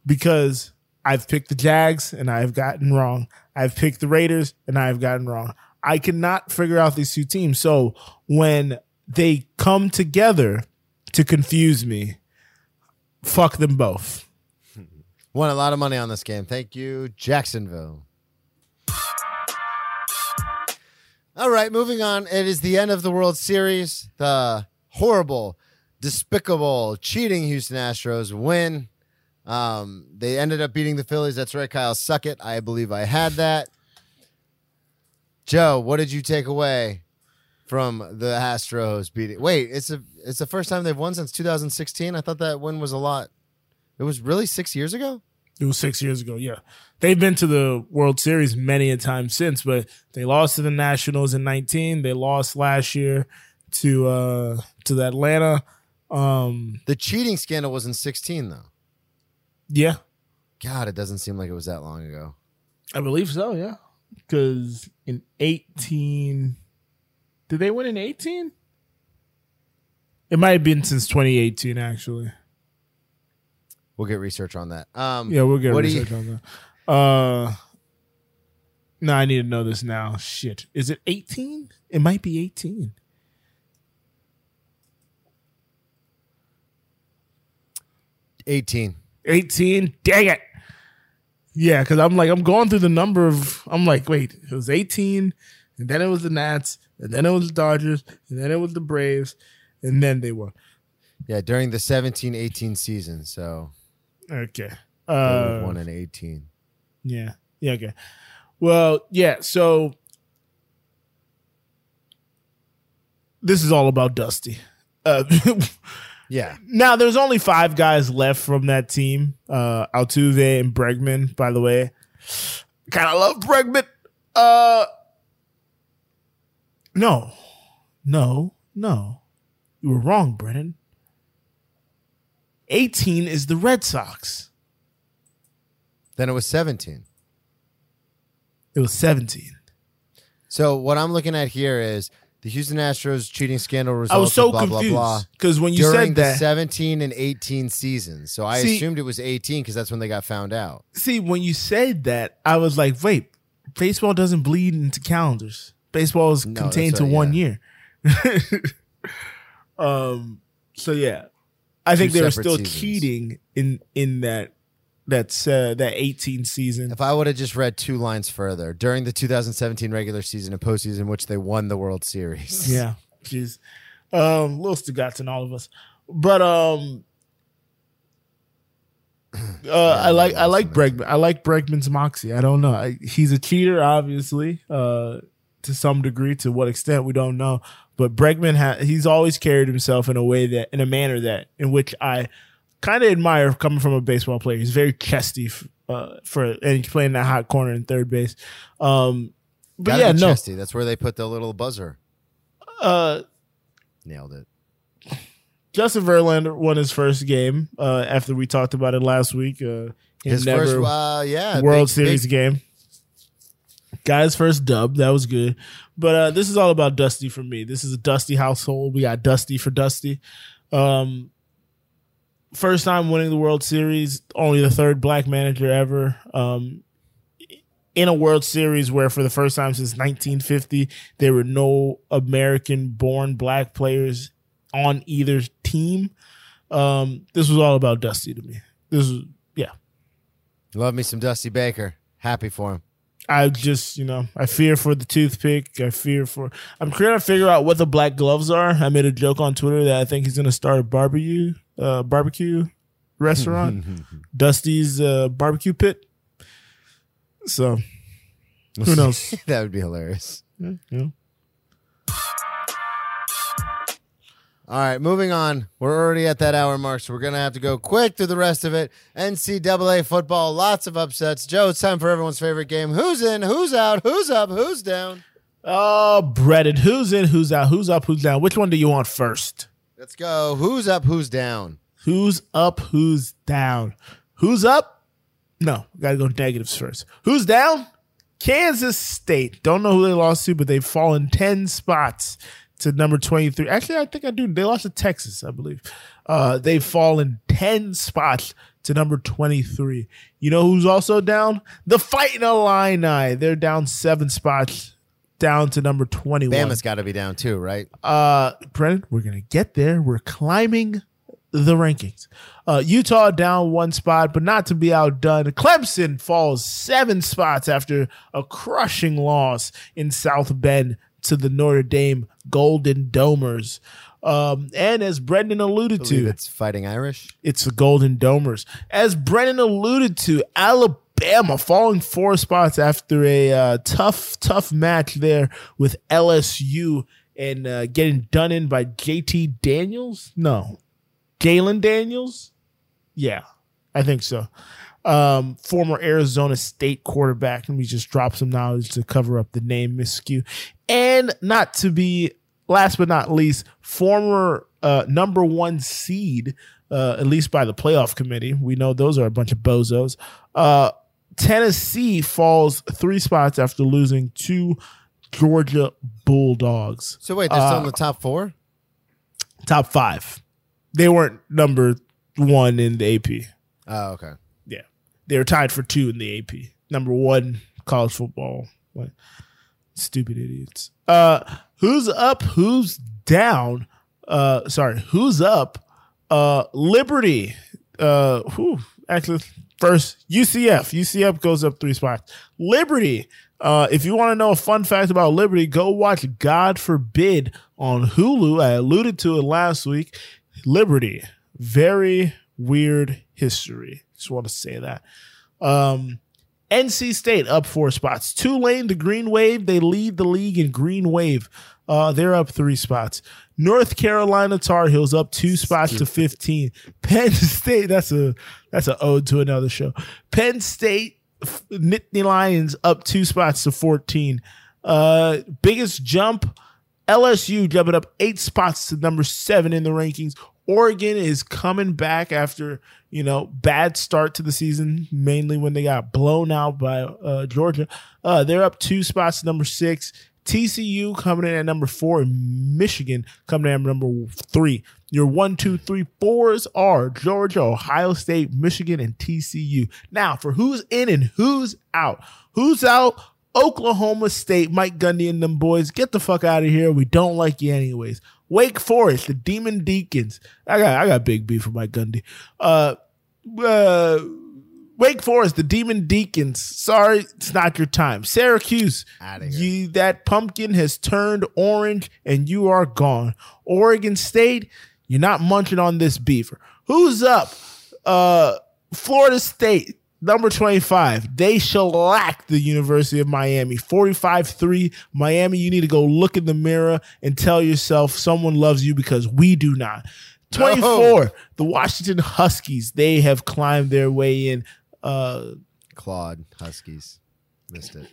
because i've picked the jags and i've gotten wrong. I've picked the raiders and i've gotten wrong. I cannot figure out these two teams. So when they come together to confuse me fuck them both. Won a lot of money on this game. Thank you, Jacksonville. All right, moving on. It is the end of the World Series. The horrible, despicable, cheating Houston Astros win. Um, they ended up beating the Phillies. That's right, Kyle. Suck it. I believe I had that. Joe, what did you take away from the Astros beating? Wait, it's a it's the first time they've won since 2016. I thought that win was a lot. It was really six years ago. It was six years ago. Yeah, they've been to the World Series many a time since, but they lost to the Nationals in nineteen. They lost last year to uh to the Atlanta. Um, The cheating scandal was in 16, though. yeah, God, it doesn't seem like it was that long ago. I believe so. Yeah, because in eighteen, did they win in eighteen? It might have been since twenty eighteen, actually. We'll get research on that. Um, Yeah, we'll get do you- research on that. Uh, no, I need to know this now. Shit, is it eighteen? It might be eighteen. 18. 18 dang it yeah because i'm like i'm going through the number of i'm like wait it was 18 and then it was the nats and then it was the dodgers and then it was the braves and then they won Yeah, during the 17 18 season. So okay uh won in 18. yeah yeah okay well yeah so this is all about dusty uh [laughs] Yeah. Now there's only five guys left from that team. Uh Altuve and Bregman, by the way. Kinda love Bregman. Uh No. No. No. You were wrong, Brennan. 18 is the Red Sox. Then it was 17. It was 17. So what I'm looking at here is the Houston Astros cheating scandal results. I was so blah, blah, blah, confused because when you said the that, 17 and 18 seasons. So I See- assumed it was 18 because that's when they got found out. see, when you said that, I was like, wait, baseball doesn't bleed into calendars. Baseball is No, contained to right, one yeah. year. [laughs] um. So yeah, I think they were separate still seasons. cheating in in that that's uh, that 18 season. If I would have just read two lines further, during the 2017 regular season and postseason in which they won the World Series. [laughs] Yeah, jeez, um, little Stugotz in all of us, but um. [clears throat] Uh, I like I like Bregman. I like Bregman's moxie. I don't know. I, he's a cheater, obviously, uh, to some degree. To what extent we don't know. But Bregman ha- he's always carried himself in a way that, in a manner that, in which I kind of admire coming from a baseball player. He's very chesty f- uh, for, and he's playing that hot corner in third base. Um, but Gotta yeah, no. chesty. That's where they put the little buzzer. Uh, Nailed it. Justin Verlander won his first game uh, after we talked about it last week. Uh, His first, uh, yeah, World big- Series big- game. got his first dub. That was good. But uh, this is all about Dusty for me. This is a Dusty household. We got Dusty for Dusty. Um, first time winning the World Series, only the third black manager ever. Um, in a World Series where, for the first time since 1950, there were no American born black players on either team. Um, this was all about Dusty to me. This was, yeah. Love me some Dusty Baker. Happy for him. I just, you know, I fear for the toothpick. I fear for. I'm trying to figure out what the black gloves are. I made a joke on Twitter that I think he's going to start a barbecue, uh, barbecue restaurant, [laughs] Dusty's uh, barbecue pit. So, who [laughs] knows? that would be hilarious. Yeah, you All right, moving on. We're already at that hour mark, so we're going to have to go quick through the rest of it. NCAA football, lots of upsets. Joe, it's time for everyone's favorite game. Who's in? Who's out? Who's up? Who's down? Oh, breaded. Who's in? Who's out? Who's up? Who's down? Which one do you want first? Let's go. Who's up? Who's down? Who's up? Who's down? Who's up? No, gotta go negatives first. Who's down? Kansas State. Don't know who they lost to, but they've fallen 10 spots to number 23. Actually, I think I do. They lost to Texas, I believe. Uh, they've fallen 10 spots to number 23. You know who's also down? The Fighting Illini. They're down seven spots down to number 21. Bama's got to be down too, right? Uh, Brennan, we're gonna get there. We're climbing the rankings. Uh, Utah down one spot, but not to be outdone. Clemson falls seven spots after a crushing loss in South Bend to the Notre Dame Golden Domers. Um, and as Brendan alluded to, it's fighting Irish. it's the Golden Domers. As Brendan alluded to, Alabama falling four spots after a uh, tough, tough match there with LSU and uh, getting done in by JT Daniels. No, Jalen Daniels. Yeah, I think so. Um, former Arizona State quarterback. Let me just drop some knowledge to cover up the name miscue. And not to be last but not least, former uh, number one seed, uh, at least by the playoff committee. We know those are a bunch of bozos. Uh, Tennessee falls three spots after losing to Georgia Bulldogs. So wait, they're still in Uh, the top four. Top five. They weren't number one in the AP. Oh, okay. Yeah. They were tied for two in the AP. Number one, college football. Stupid idiots. Uh who's up? Who's down? Uh sorry, who's up? Uh Liberty. Uh whew, actually first UCF. UCF goes up three spots. Liberty. Uh if you want to know a fun fact about Liberty, go watch God Forbid on Hulu. I alluded to it last week. Liberty. Very weird history. Just want to say that. Um, NC State up four spots. Tulane, the Green Wave, they lead the league in Green Wave. Uh, they're up three spots. North Carolina Tar Heels up two spots to 15. Penn [laughs] State, that's a that's an ode to another show. Penn State Nittany Lions up two spots to 14. Uh, biggest jump, LSU jumping up eight spots to number seven in the rankings. Oregon is coming back after you know bad start to the season, mainly when they got blown out by uh, Georgia. Uh, they're up two spots number six. TCU coming in at number four, and Michigan coming in at number three. Your one, two, three, fours are Georgia, Ohio State, Michigan, and TCU. Now, for who's in and who's out, who's out? Oklahoma State, Mike Gundy and them boys, get the fuck out of here. We don't like you anyways. Wake Forest, the Demon Deacons. I got I got big beef for Mike Gundy. Uh, uh, Wake Forest, the Demon Deacons. Sorry, it's not your time. Syracuse, you that pumpkin has turned orange and you are gone. Oregon State, you're not munching on this beaver. Who's up? Uh, Florida State, number 25. They shellacked the University of Miami. 45 3. Miami, you need to go look in the mirror and tell yourself someone loves you because we do not. 24. The Washington Huskies, they have climbed their way in. Uh, Claude Huskies. Missed it.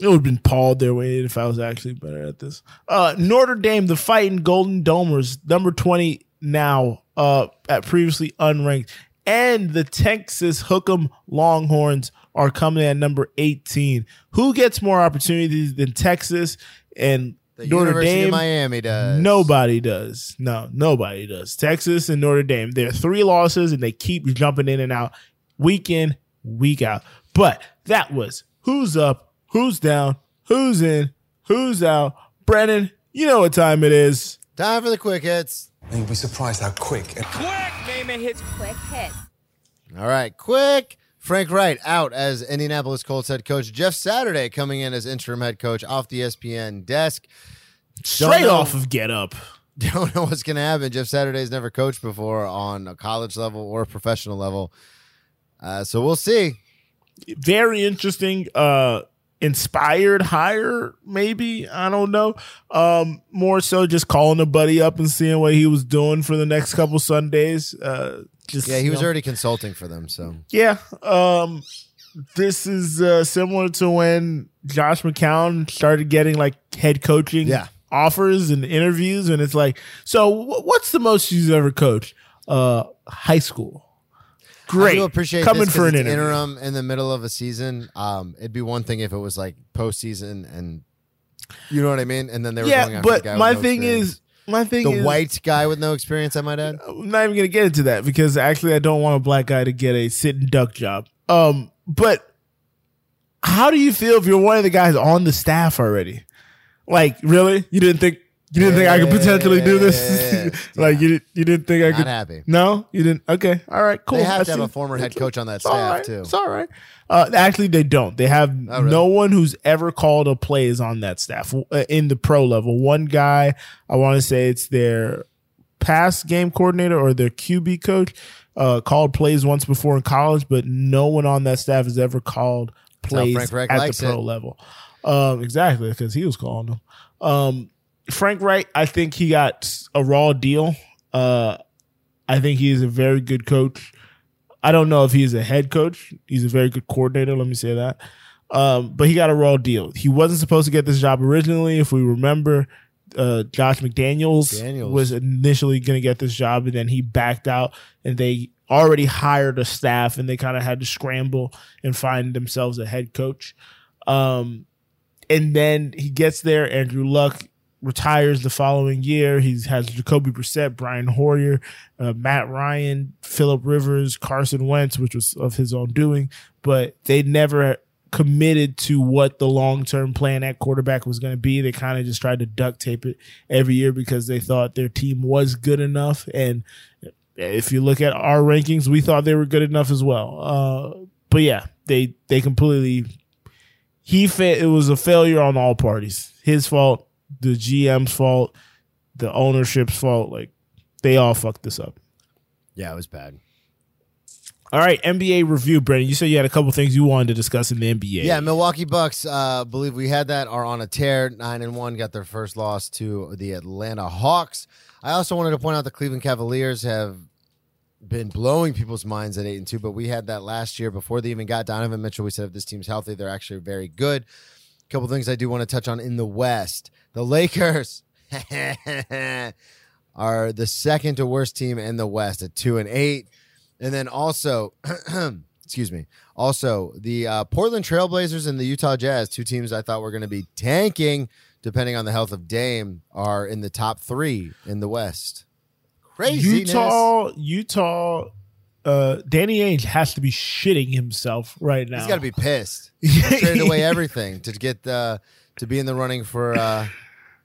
it would have been pawed their way in if I was actually better at this. Uh, Notre Dame, the fighting Golden Domers, number 20 now, uh, at previously unranked. And the Texas Hook'em Longhorns are coming at number 18. Who gets more opportunities than Texas and The Notre University Dame? of Miami does. Nobody does. No, nobody does. Texas and Notre Dame. They're three losses and they keep jumping in and out week in, week out. But that was who's up, who's down, who's in, who's out. Brennan, you know what time it is. Time for the quick hits. And you'll be surprised how quick and Quick hits. All right, quick. Frank Reich out as Indianapolis Colts head coach. Jeff Saturday coming in as interim head coach off the ESPN desk. Straight know. off of Get Up. [laughs] Don't know what's going to happen. Jeff Saturday's never coached before on a college level or professional level. Uh, so we'll see. Very interesting. Uh inspired hire, maybe. I don't know. Um, more so just calling a buddy up and seeing what he was doing for the next couple Sundays. Uh just Yeah, he was know. already consulting for them. So Yeah. Um this is uh, similar to when Josh McCown started getting like head coaching Yeah. offers and interviews and it's like, so wh- what's the most you've ever coached? Uh high school. Great. I do appreciate coming for an interview. interim in the middle of a season. Um, it'd be one thing if it was like postseason and you know what I mean. And then they were going Yeah, after the but guy with my no thing experience. is my thing the is white guy with no experience. I might add. I'm not even gonna get into that because actually I don't want a black guy to get a sit and duck job. Um, but how do you feel if you're one of the guys on the staff already? Like, really? You didn't think you didn't think I could potentially do this? [laughs] like you didn't you didn't think I Not could happy. No, you didn't. Okay, all right, cool. They have I to have a former head coach on that It's all staff right. too. It's all right. Uh, actually, they don't. They have Oh, really? no one who's ever called a play is on that staff uh, in the pro level. One guy, I want to say it's their pass game coordinator or their QB coach, uh, called plays once before in college, but no one on that staff has ever called how plays Frank Reich at likes the pro it. level. Um, exactly, because he was calling them. Um, Frank Reich, I think he got a raw deal. Uh, I think he is a very good coach. I don't know if he's a head coach. He's a very good coordinator. Let me say that. Um, but he got a raw deal. He wasn't supposed to get this job originally. If we remember, uh, Josh McDaniels McDaniels. was initially going to get this job, and then he backed out, and they already hired a staff, and they kind of had to scramble and find themselves a head coach. Um, and then he gets there. Andrew Luck retires the following year. He has Jacoby Brissett, Brian Hoyer, uh, Matt Ryan, Philip Rivers, Carson Wentz, which was of his own doing, but they never committed to what the long term plan at quarterback was going to be. They kind of just tried to duct tape it every year because they thought their team was good enough. And if you look at our rankings, we thought they were good enough as well. Uh, but yeah, they they completely he fa- it was a failure on all parties. His fault, the GM's fault, the ownership's fault. Like they all fucked this up. Yeah, it was bad. All right, NBA review, Brendan. You said you had a couple things you wanted to discuss in the NBA. Yeah, Milwaukee Bucks. Uh, believe we had that are on a tear. Nine and one got their first loss to the Atlanta Hawks. I also wanted to point out the Cleveland Cavaliers have been blowing people's minds at eight and two, but we had that last year before they even got Donovan Mitchell. We said if this team's healthy, they're actually very good. Couple things I do want to touch on in the West. The Lakers [laughs] are the second to worst team in the West at two and eight. And then also, [clears throat] excuse me, also the uh, Portland Trailblazers and the Utah Jazz, two teams I thought were going to be tanking, depending on the health of Dame, are in the top three in the West. Crazy. Utah, Utah, uh, Danny Ainge has to be shitting himself right now. He's got to be pissed. [laughs] He traded away everything to get uh, to be in the running for uh,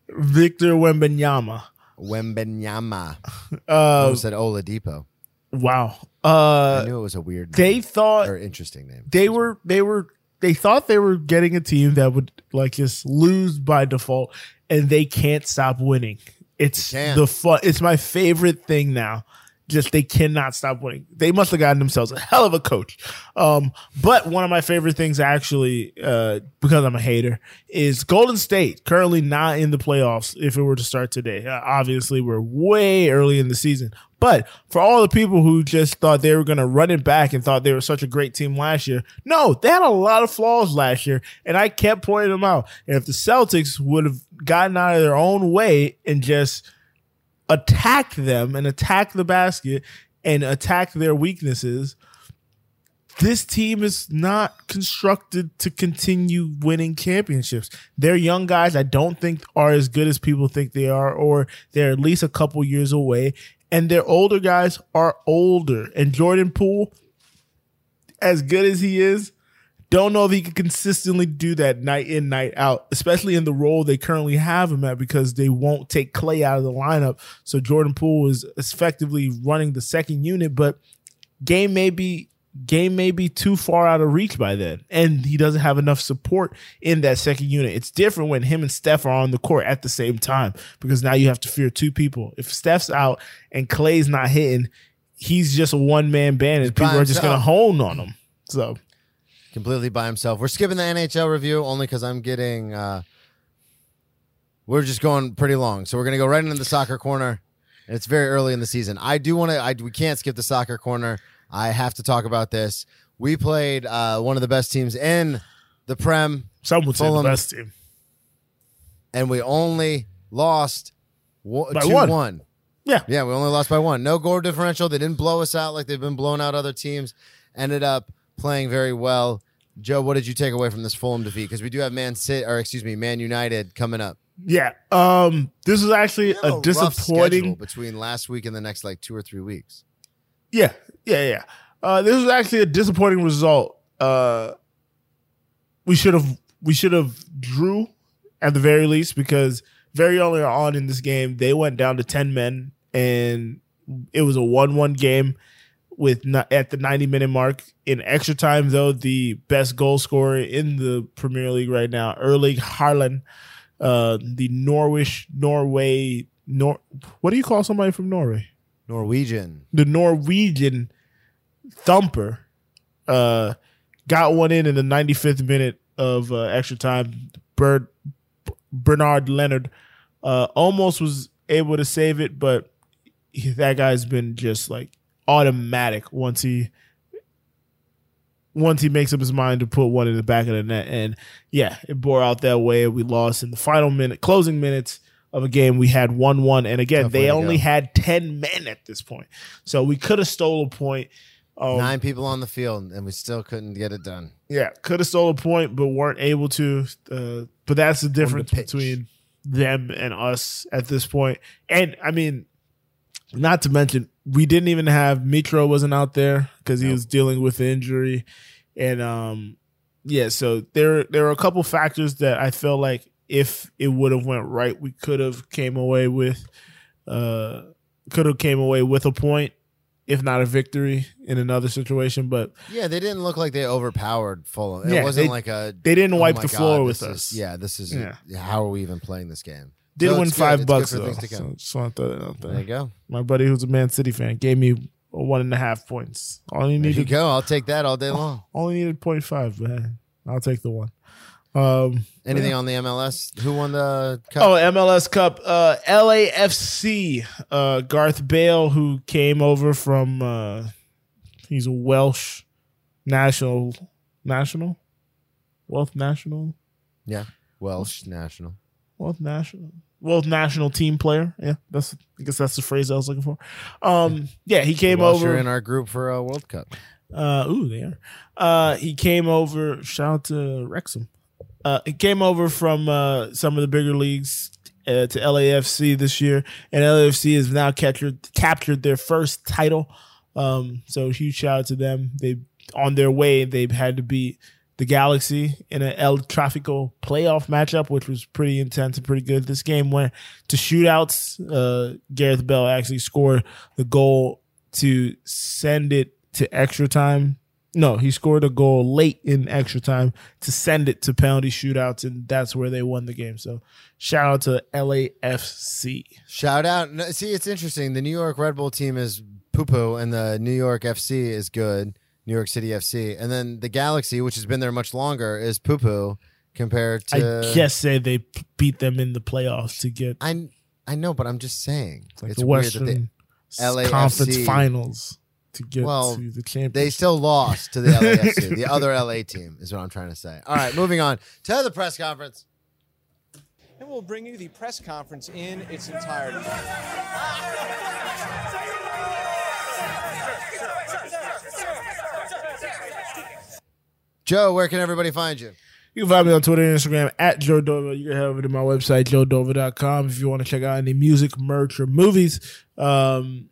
Victor Wembanyama. Wembenyama. I [laughs] Uh, almost said Oladipo. wow. I Uh, knew it was a weird, they name, thought or interesting name. they were they were they thought they were getting a team that would like just lose by default and they can't stop winning it's the fun it's my favorite thing now just they cannot stop winning. They must have gotten themselves a hell of a coach. Um but one of my favorite things actually uh because i'm a hater is golden state currently not in the playoffs if it were to start today. Uh, obviously we're way early in the season. But for all the people who just thought they were going to run it back and thought they were such a great team last year, no, they had a lot of flaws last year, and I kept pointing them out. And if the Celtics would have gotten out of their own way and just attacked them and attack the basket and attack their weaknesses, this team is not constructed to continue winning championships. They're young guys I don't think are as good as people think they are, or they're at least a couple years away. And their older guys are older. And Jordan Poole, as good as he is, don't know if he can consistently do that night in, night out, especially in the role they currently have him at because they won't take Clay out of the lineup. So Jordan Poole is effectively running the second unit, but game may be game may be too far out of reach by then. And he doesn't have enough support in that second unit. It's different when him and Steph are on the court at the same time because now you have to fear two people. If Steph's out and Clay's not hitting, he's just a one man band and people are just gonna hone on him. So completely by himself. We're skipping the NHL review only because I'm getting. Uh, we're just going pretty long, so we're gonna go right into the soccer corner. And it's very early in the season. I do want to. I we can't skip the soccer corner. I have to talk about this. We played uh, one of the best teams in the Prem, some would say Fulham. the best team. and we only lost wo- By two one. one. Yeah. Yeah, we only lost by one. No goal differential. They didn't blow us out like they've been blowing out other teams. Ended up playing very well. Joe, what did you take away from this Fulham defeat? Because we do have Man City, or excuse me, Man United coming up. Yeah. Um this is actually a schedule disappointing between last week and the next like two or three weeks. Yeah, yeah, yeah. Uh, this was actually a disappointing result. Uh, we should have we should have drew at the very least because very early on in this game they went down to ten men and it was a one-one game with at the 90 minute mark in extra time though the best goal scorer in the Premier League right now Erling Haaland uh the Norwich Norway Nor what do you call somebody from Norway Norwegian. the Norwegian thumper uh, got one in in the 95th minute of uh, extra time. Bird, Bernard Leonard uh, almost was able to save it, but that guy's been just like automatic once he once he makes up his mind to put one in the back of the net. And yeah, it bore out that way. We lost in the final minute, closing minutes of a game. We had one one, and again, Tough they only go. had ten men at this point, so we could have stole a point. Um, Nine people on the field, and we still couldn't get it done. yeah, could have stole a point, but weren't able to. Uh, but that's the difference pitch. between them and us at this point. And I mean, not to mention, we didn't even have Mitro wasn't out there because he was dealing with the injury, and um, yeah. So there, there are a couple factors that I feel like if it would have went right, we could have came away with, uh, could have came away with a point, if not a victory in another situation. But Yeah, they didn't look like they overpowered Fulham. It Yeah, wasn't they- like a. they didn't oh wipe the God, floor with this us. yeah, this is. Yeah. How are we even playing this game? Did So win five good bucks though. So just want to throw that out There there. you go. My buddy who's a Man City fan gave me one and a half points. All you needed, go. I'll take that all day long. [laughs] only needed 0.5, but hey, I'll take the one. Um, Anything on the MLS? Who won the cup? oh, MLS Cup, uh, LAFC, uh, Gareth Bale, who came over from, uh, he's a Welsh national, national, Wealth national, yeah, Welsh national. Wealth national, Wealth national team player. Yeah, that's I guess that's the phrase I was looking for. Um, yeah, he came over in our group for a World Cup. Uh, ooh, they are. Uh, he came over. Shout out to Wrexham. Uh, he came over from uh, some of the bigger leagues uh, to LAFC this year, and LAFC has now captured captured their first title. Um, so huge shout out to them. They on their way. They've had to beat the Galaxy in an El Trafico playoff matchup, which was pretty intense and pretty good. This game went to shootouts. Uh, Gareth Bale actually scored the goal to send it to extra time. No, he scored a goal late in extra time to send it to penalty shootouts, and that's where they won the game. So, shout out to LAFC. Shout out. See, it's interesting. The New York Red Bull team is poo poo, and the New York FC is good. New York City FC, and then the Galaxy, which has been there much longer, is poo poo compared to. I guess say they p- beat them in the playoffs to get I I know, but I'm just saying like it's the weird Western that they, LAFC Conference Finals to get Well, to the championship. they still lost to the LAFC, the other LA team, is what I'm trying to say. All right, moving on to the press conference. And we'll bring you the press conference in its entirety. Joe, where can everybody find you? You can find me on Twitter and Instagram at Joe Dover. You can head over to my website, joedover.com, if you want to check out any music, merch, or movies. Um,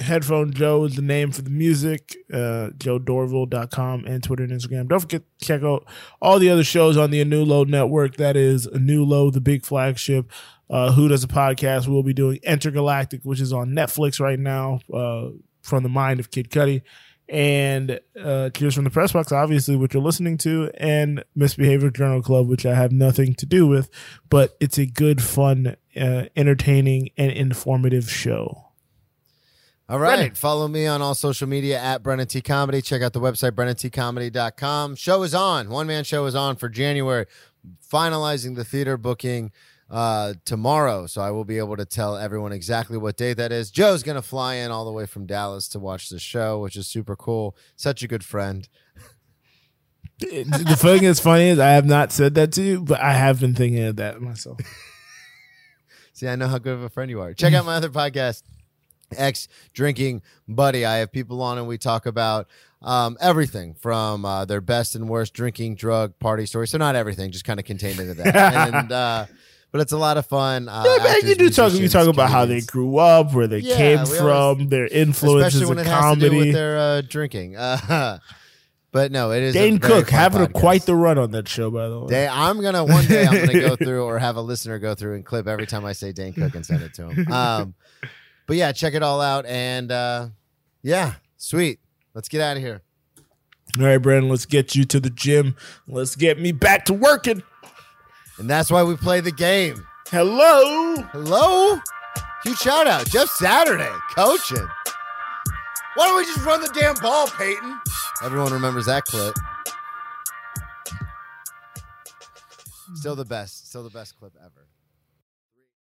Headphone Joe is the name for the music, uh, joedorville.com and Twitter and Instagram. Don't forget to check out all the other shows on the A New Low Network. That is A New Low, the big flagship. Uh, Who does a podcast? We'll be doing Entergalactic, which is on Netflix right now, uh, from the mind of Kid Cudi. And uh, Cheers from the Press Box, obviously, which you're listening to, and Misbehavior Journal Club, which I have nothing to do with, but it's a good, fun, uh, entertaining, and informative show. All right. Brennan. Follow me on all social media at Brennan T Comedy. Check out the website, BrennanTComedy.com. Show is on. One man show is on for January. Finalizing the theater booking uh, tomorrow. So I will be able to tell everyone exactly what date that is. Joe's going to fly in all the way from Dallas to watch the show, which is super cool. Such a good friend. the thing that's funny is I have not said that to you, but I have been thinking of that myself. [laughs] See, I know how good of a friend you are. Check out my other podcast, Ex Drinking Buddy. I have people on and we talk about um, everything from uh, their best and worst drinking, drug, party stories. So not everything, just kind of contained into that. [laughs] and uh, but it's a lot of fun. Uh, Yeah, man, you do talk. You talk about how they grew up, where they Yeah, came from, always- their influences especially when in it has to do comedy. with their uh, drinking. Uh, [laughs] but no, it is Dane Cook having a, quite the run on that show, by the way. Day, I'm gonna one day I'm gonna go [laughs] through or have a listener go through and clip every time I say Dane Cook and send it to him. Um, [laughs] but yeah, check it all out and uh, yeah, sweet. Let's get out of here. All right, Brandon, let's get you to the gym. Let's get me back to working. And that's why we play the game. Hello. Hello? Huge shout out. Jeff Saturday, coaching. Why don't we just run the damn ball, Peyton? Everyone remembers that clip. Still the best. Still the best clip ever.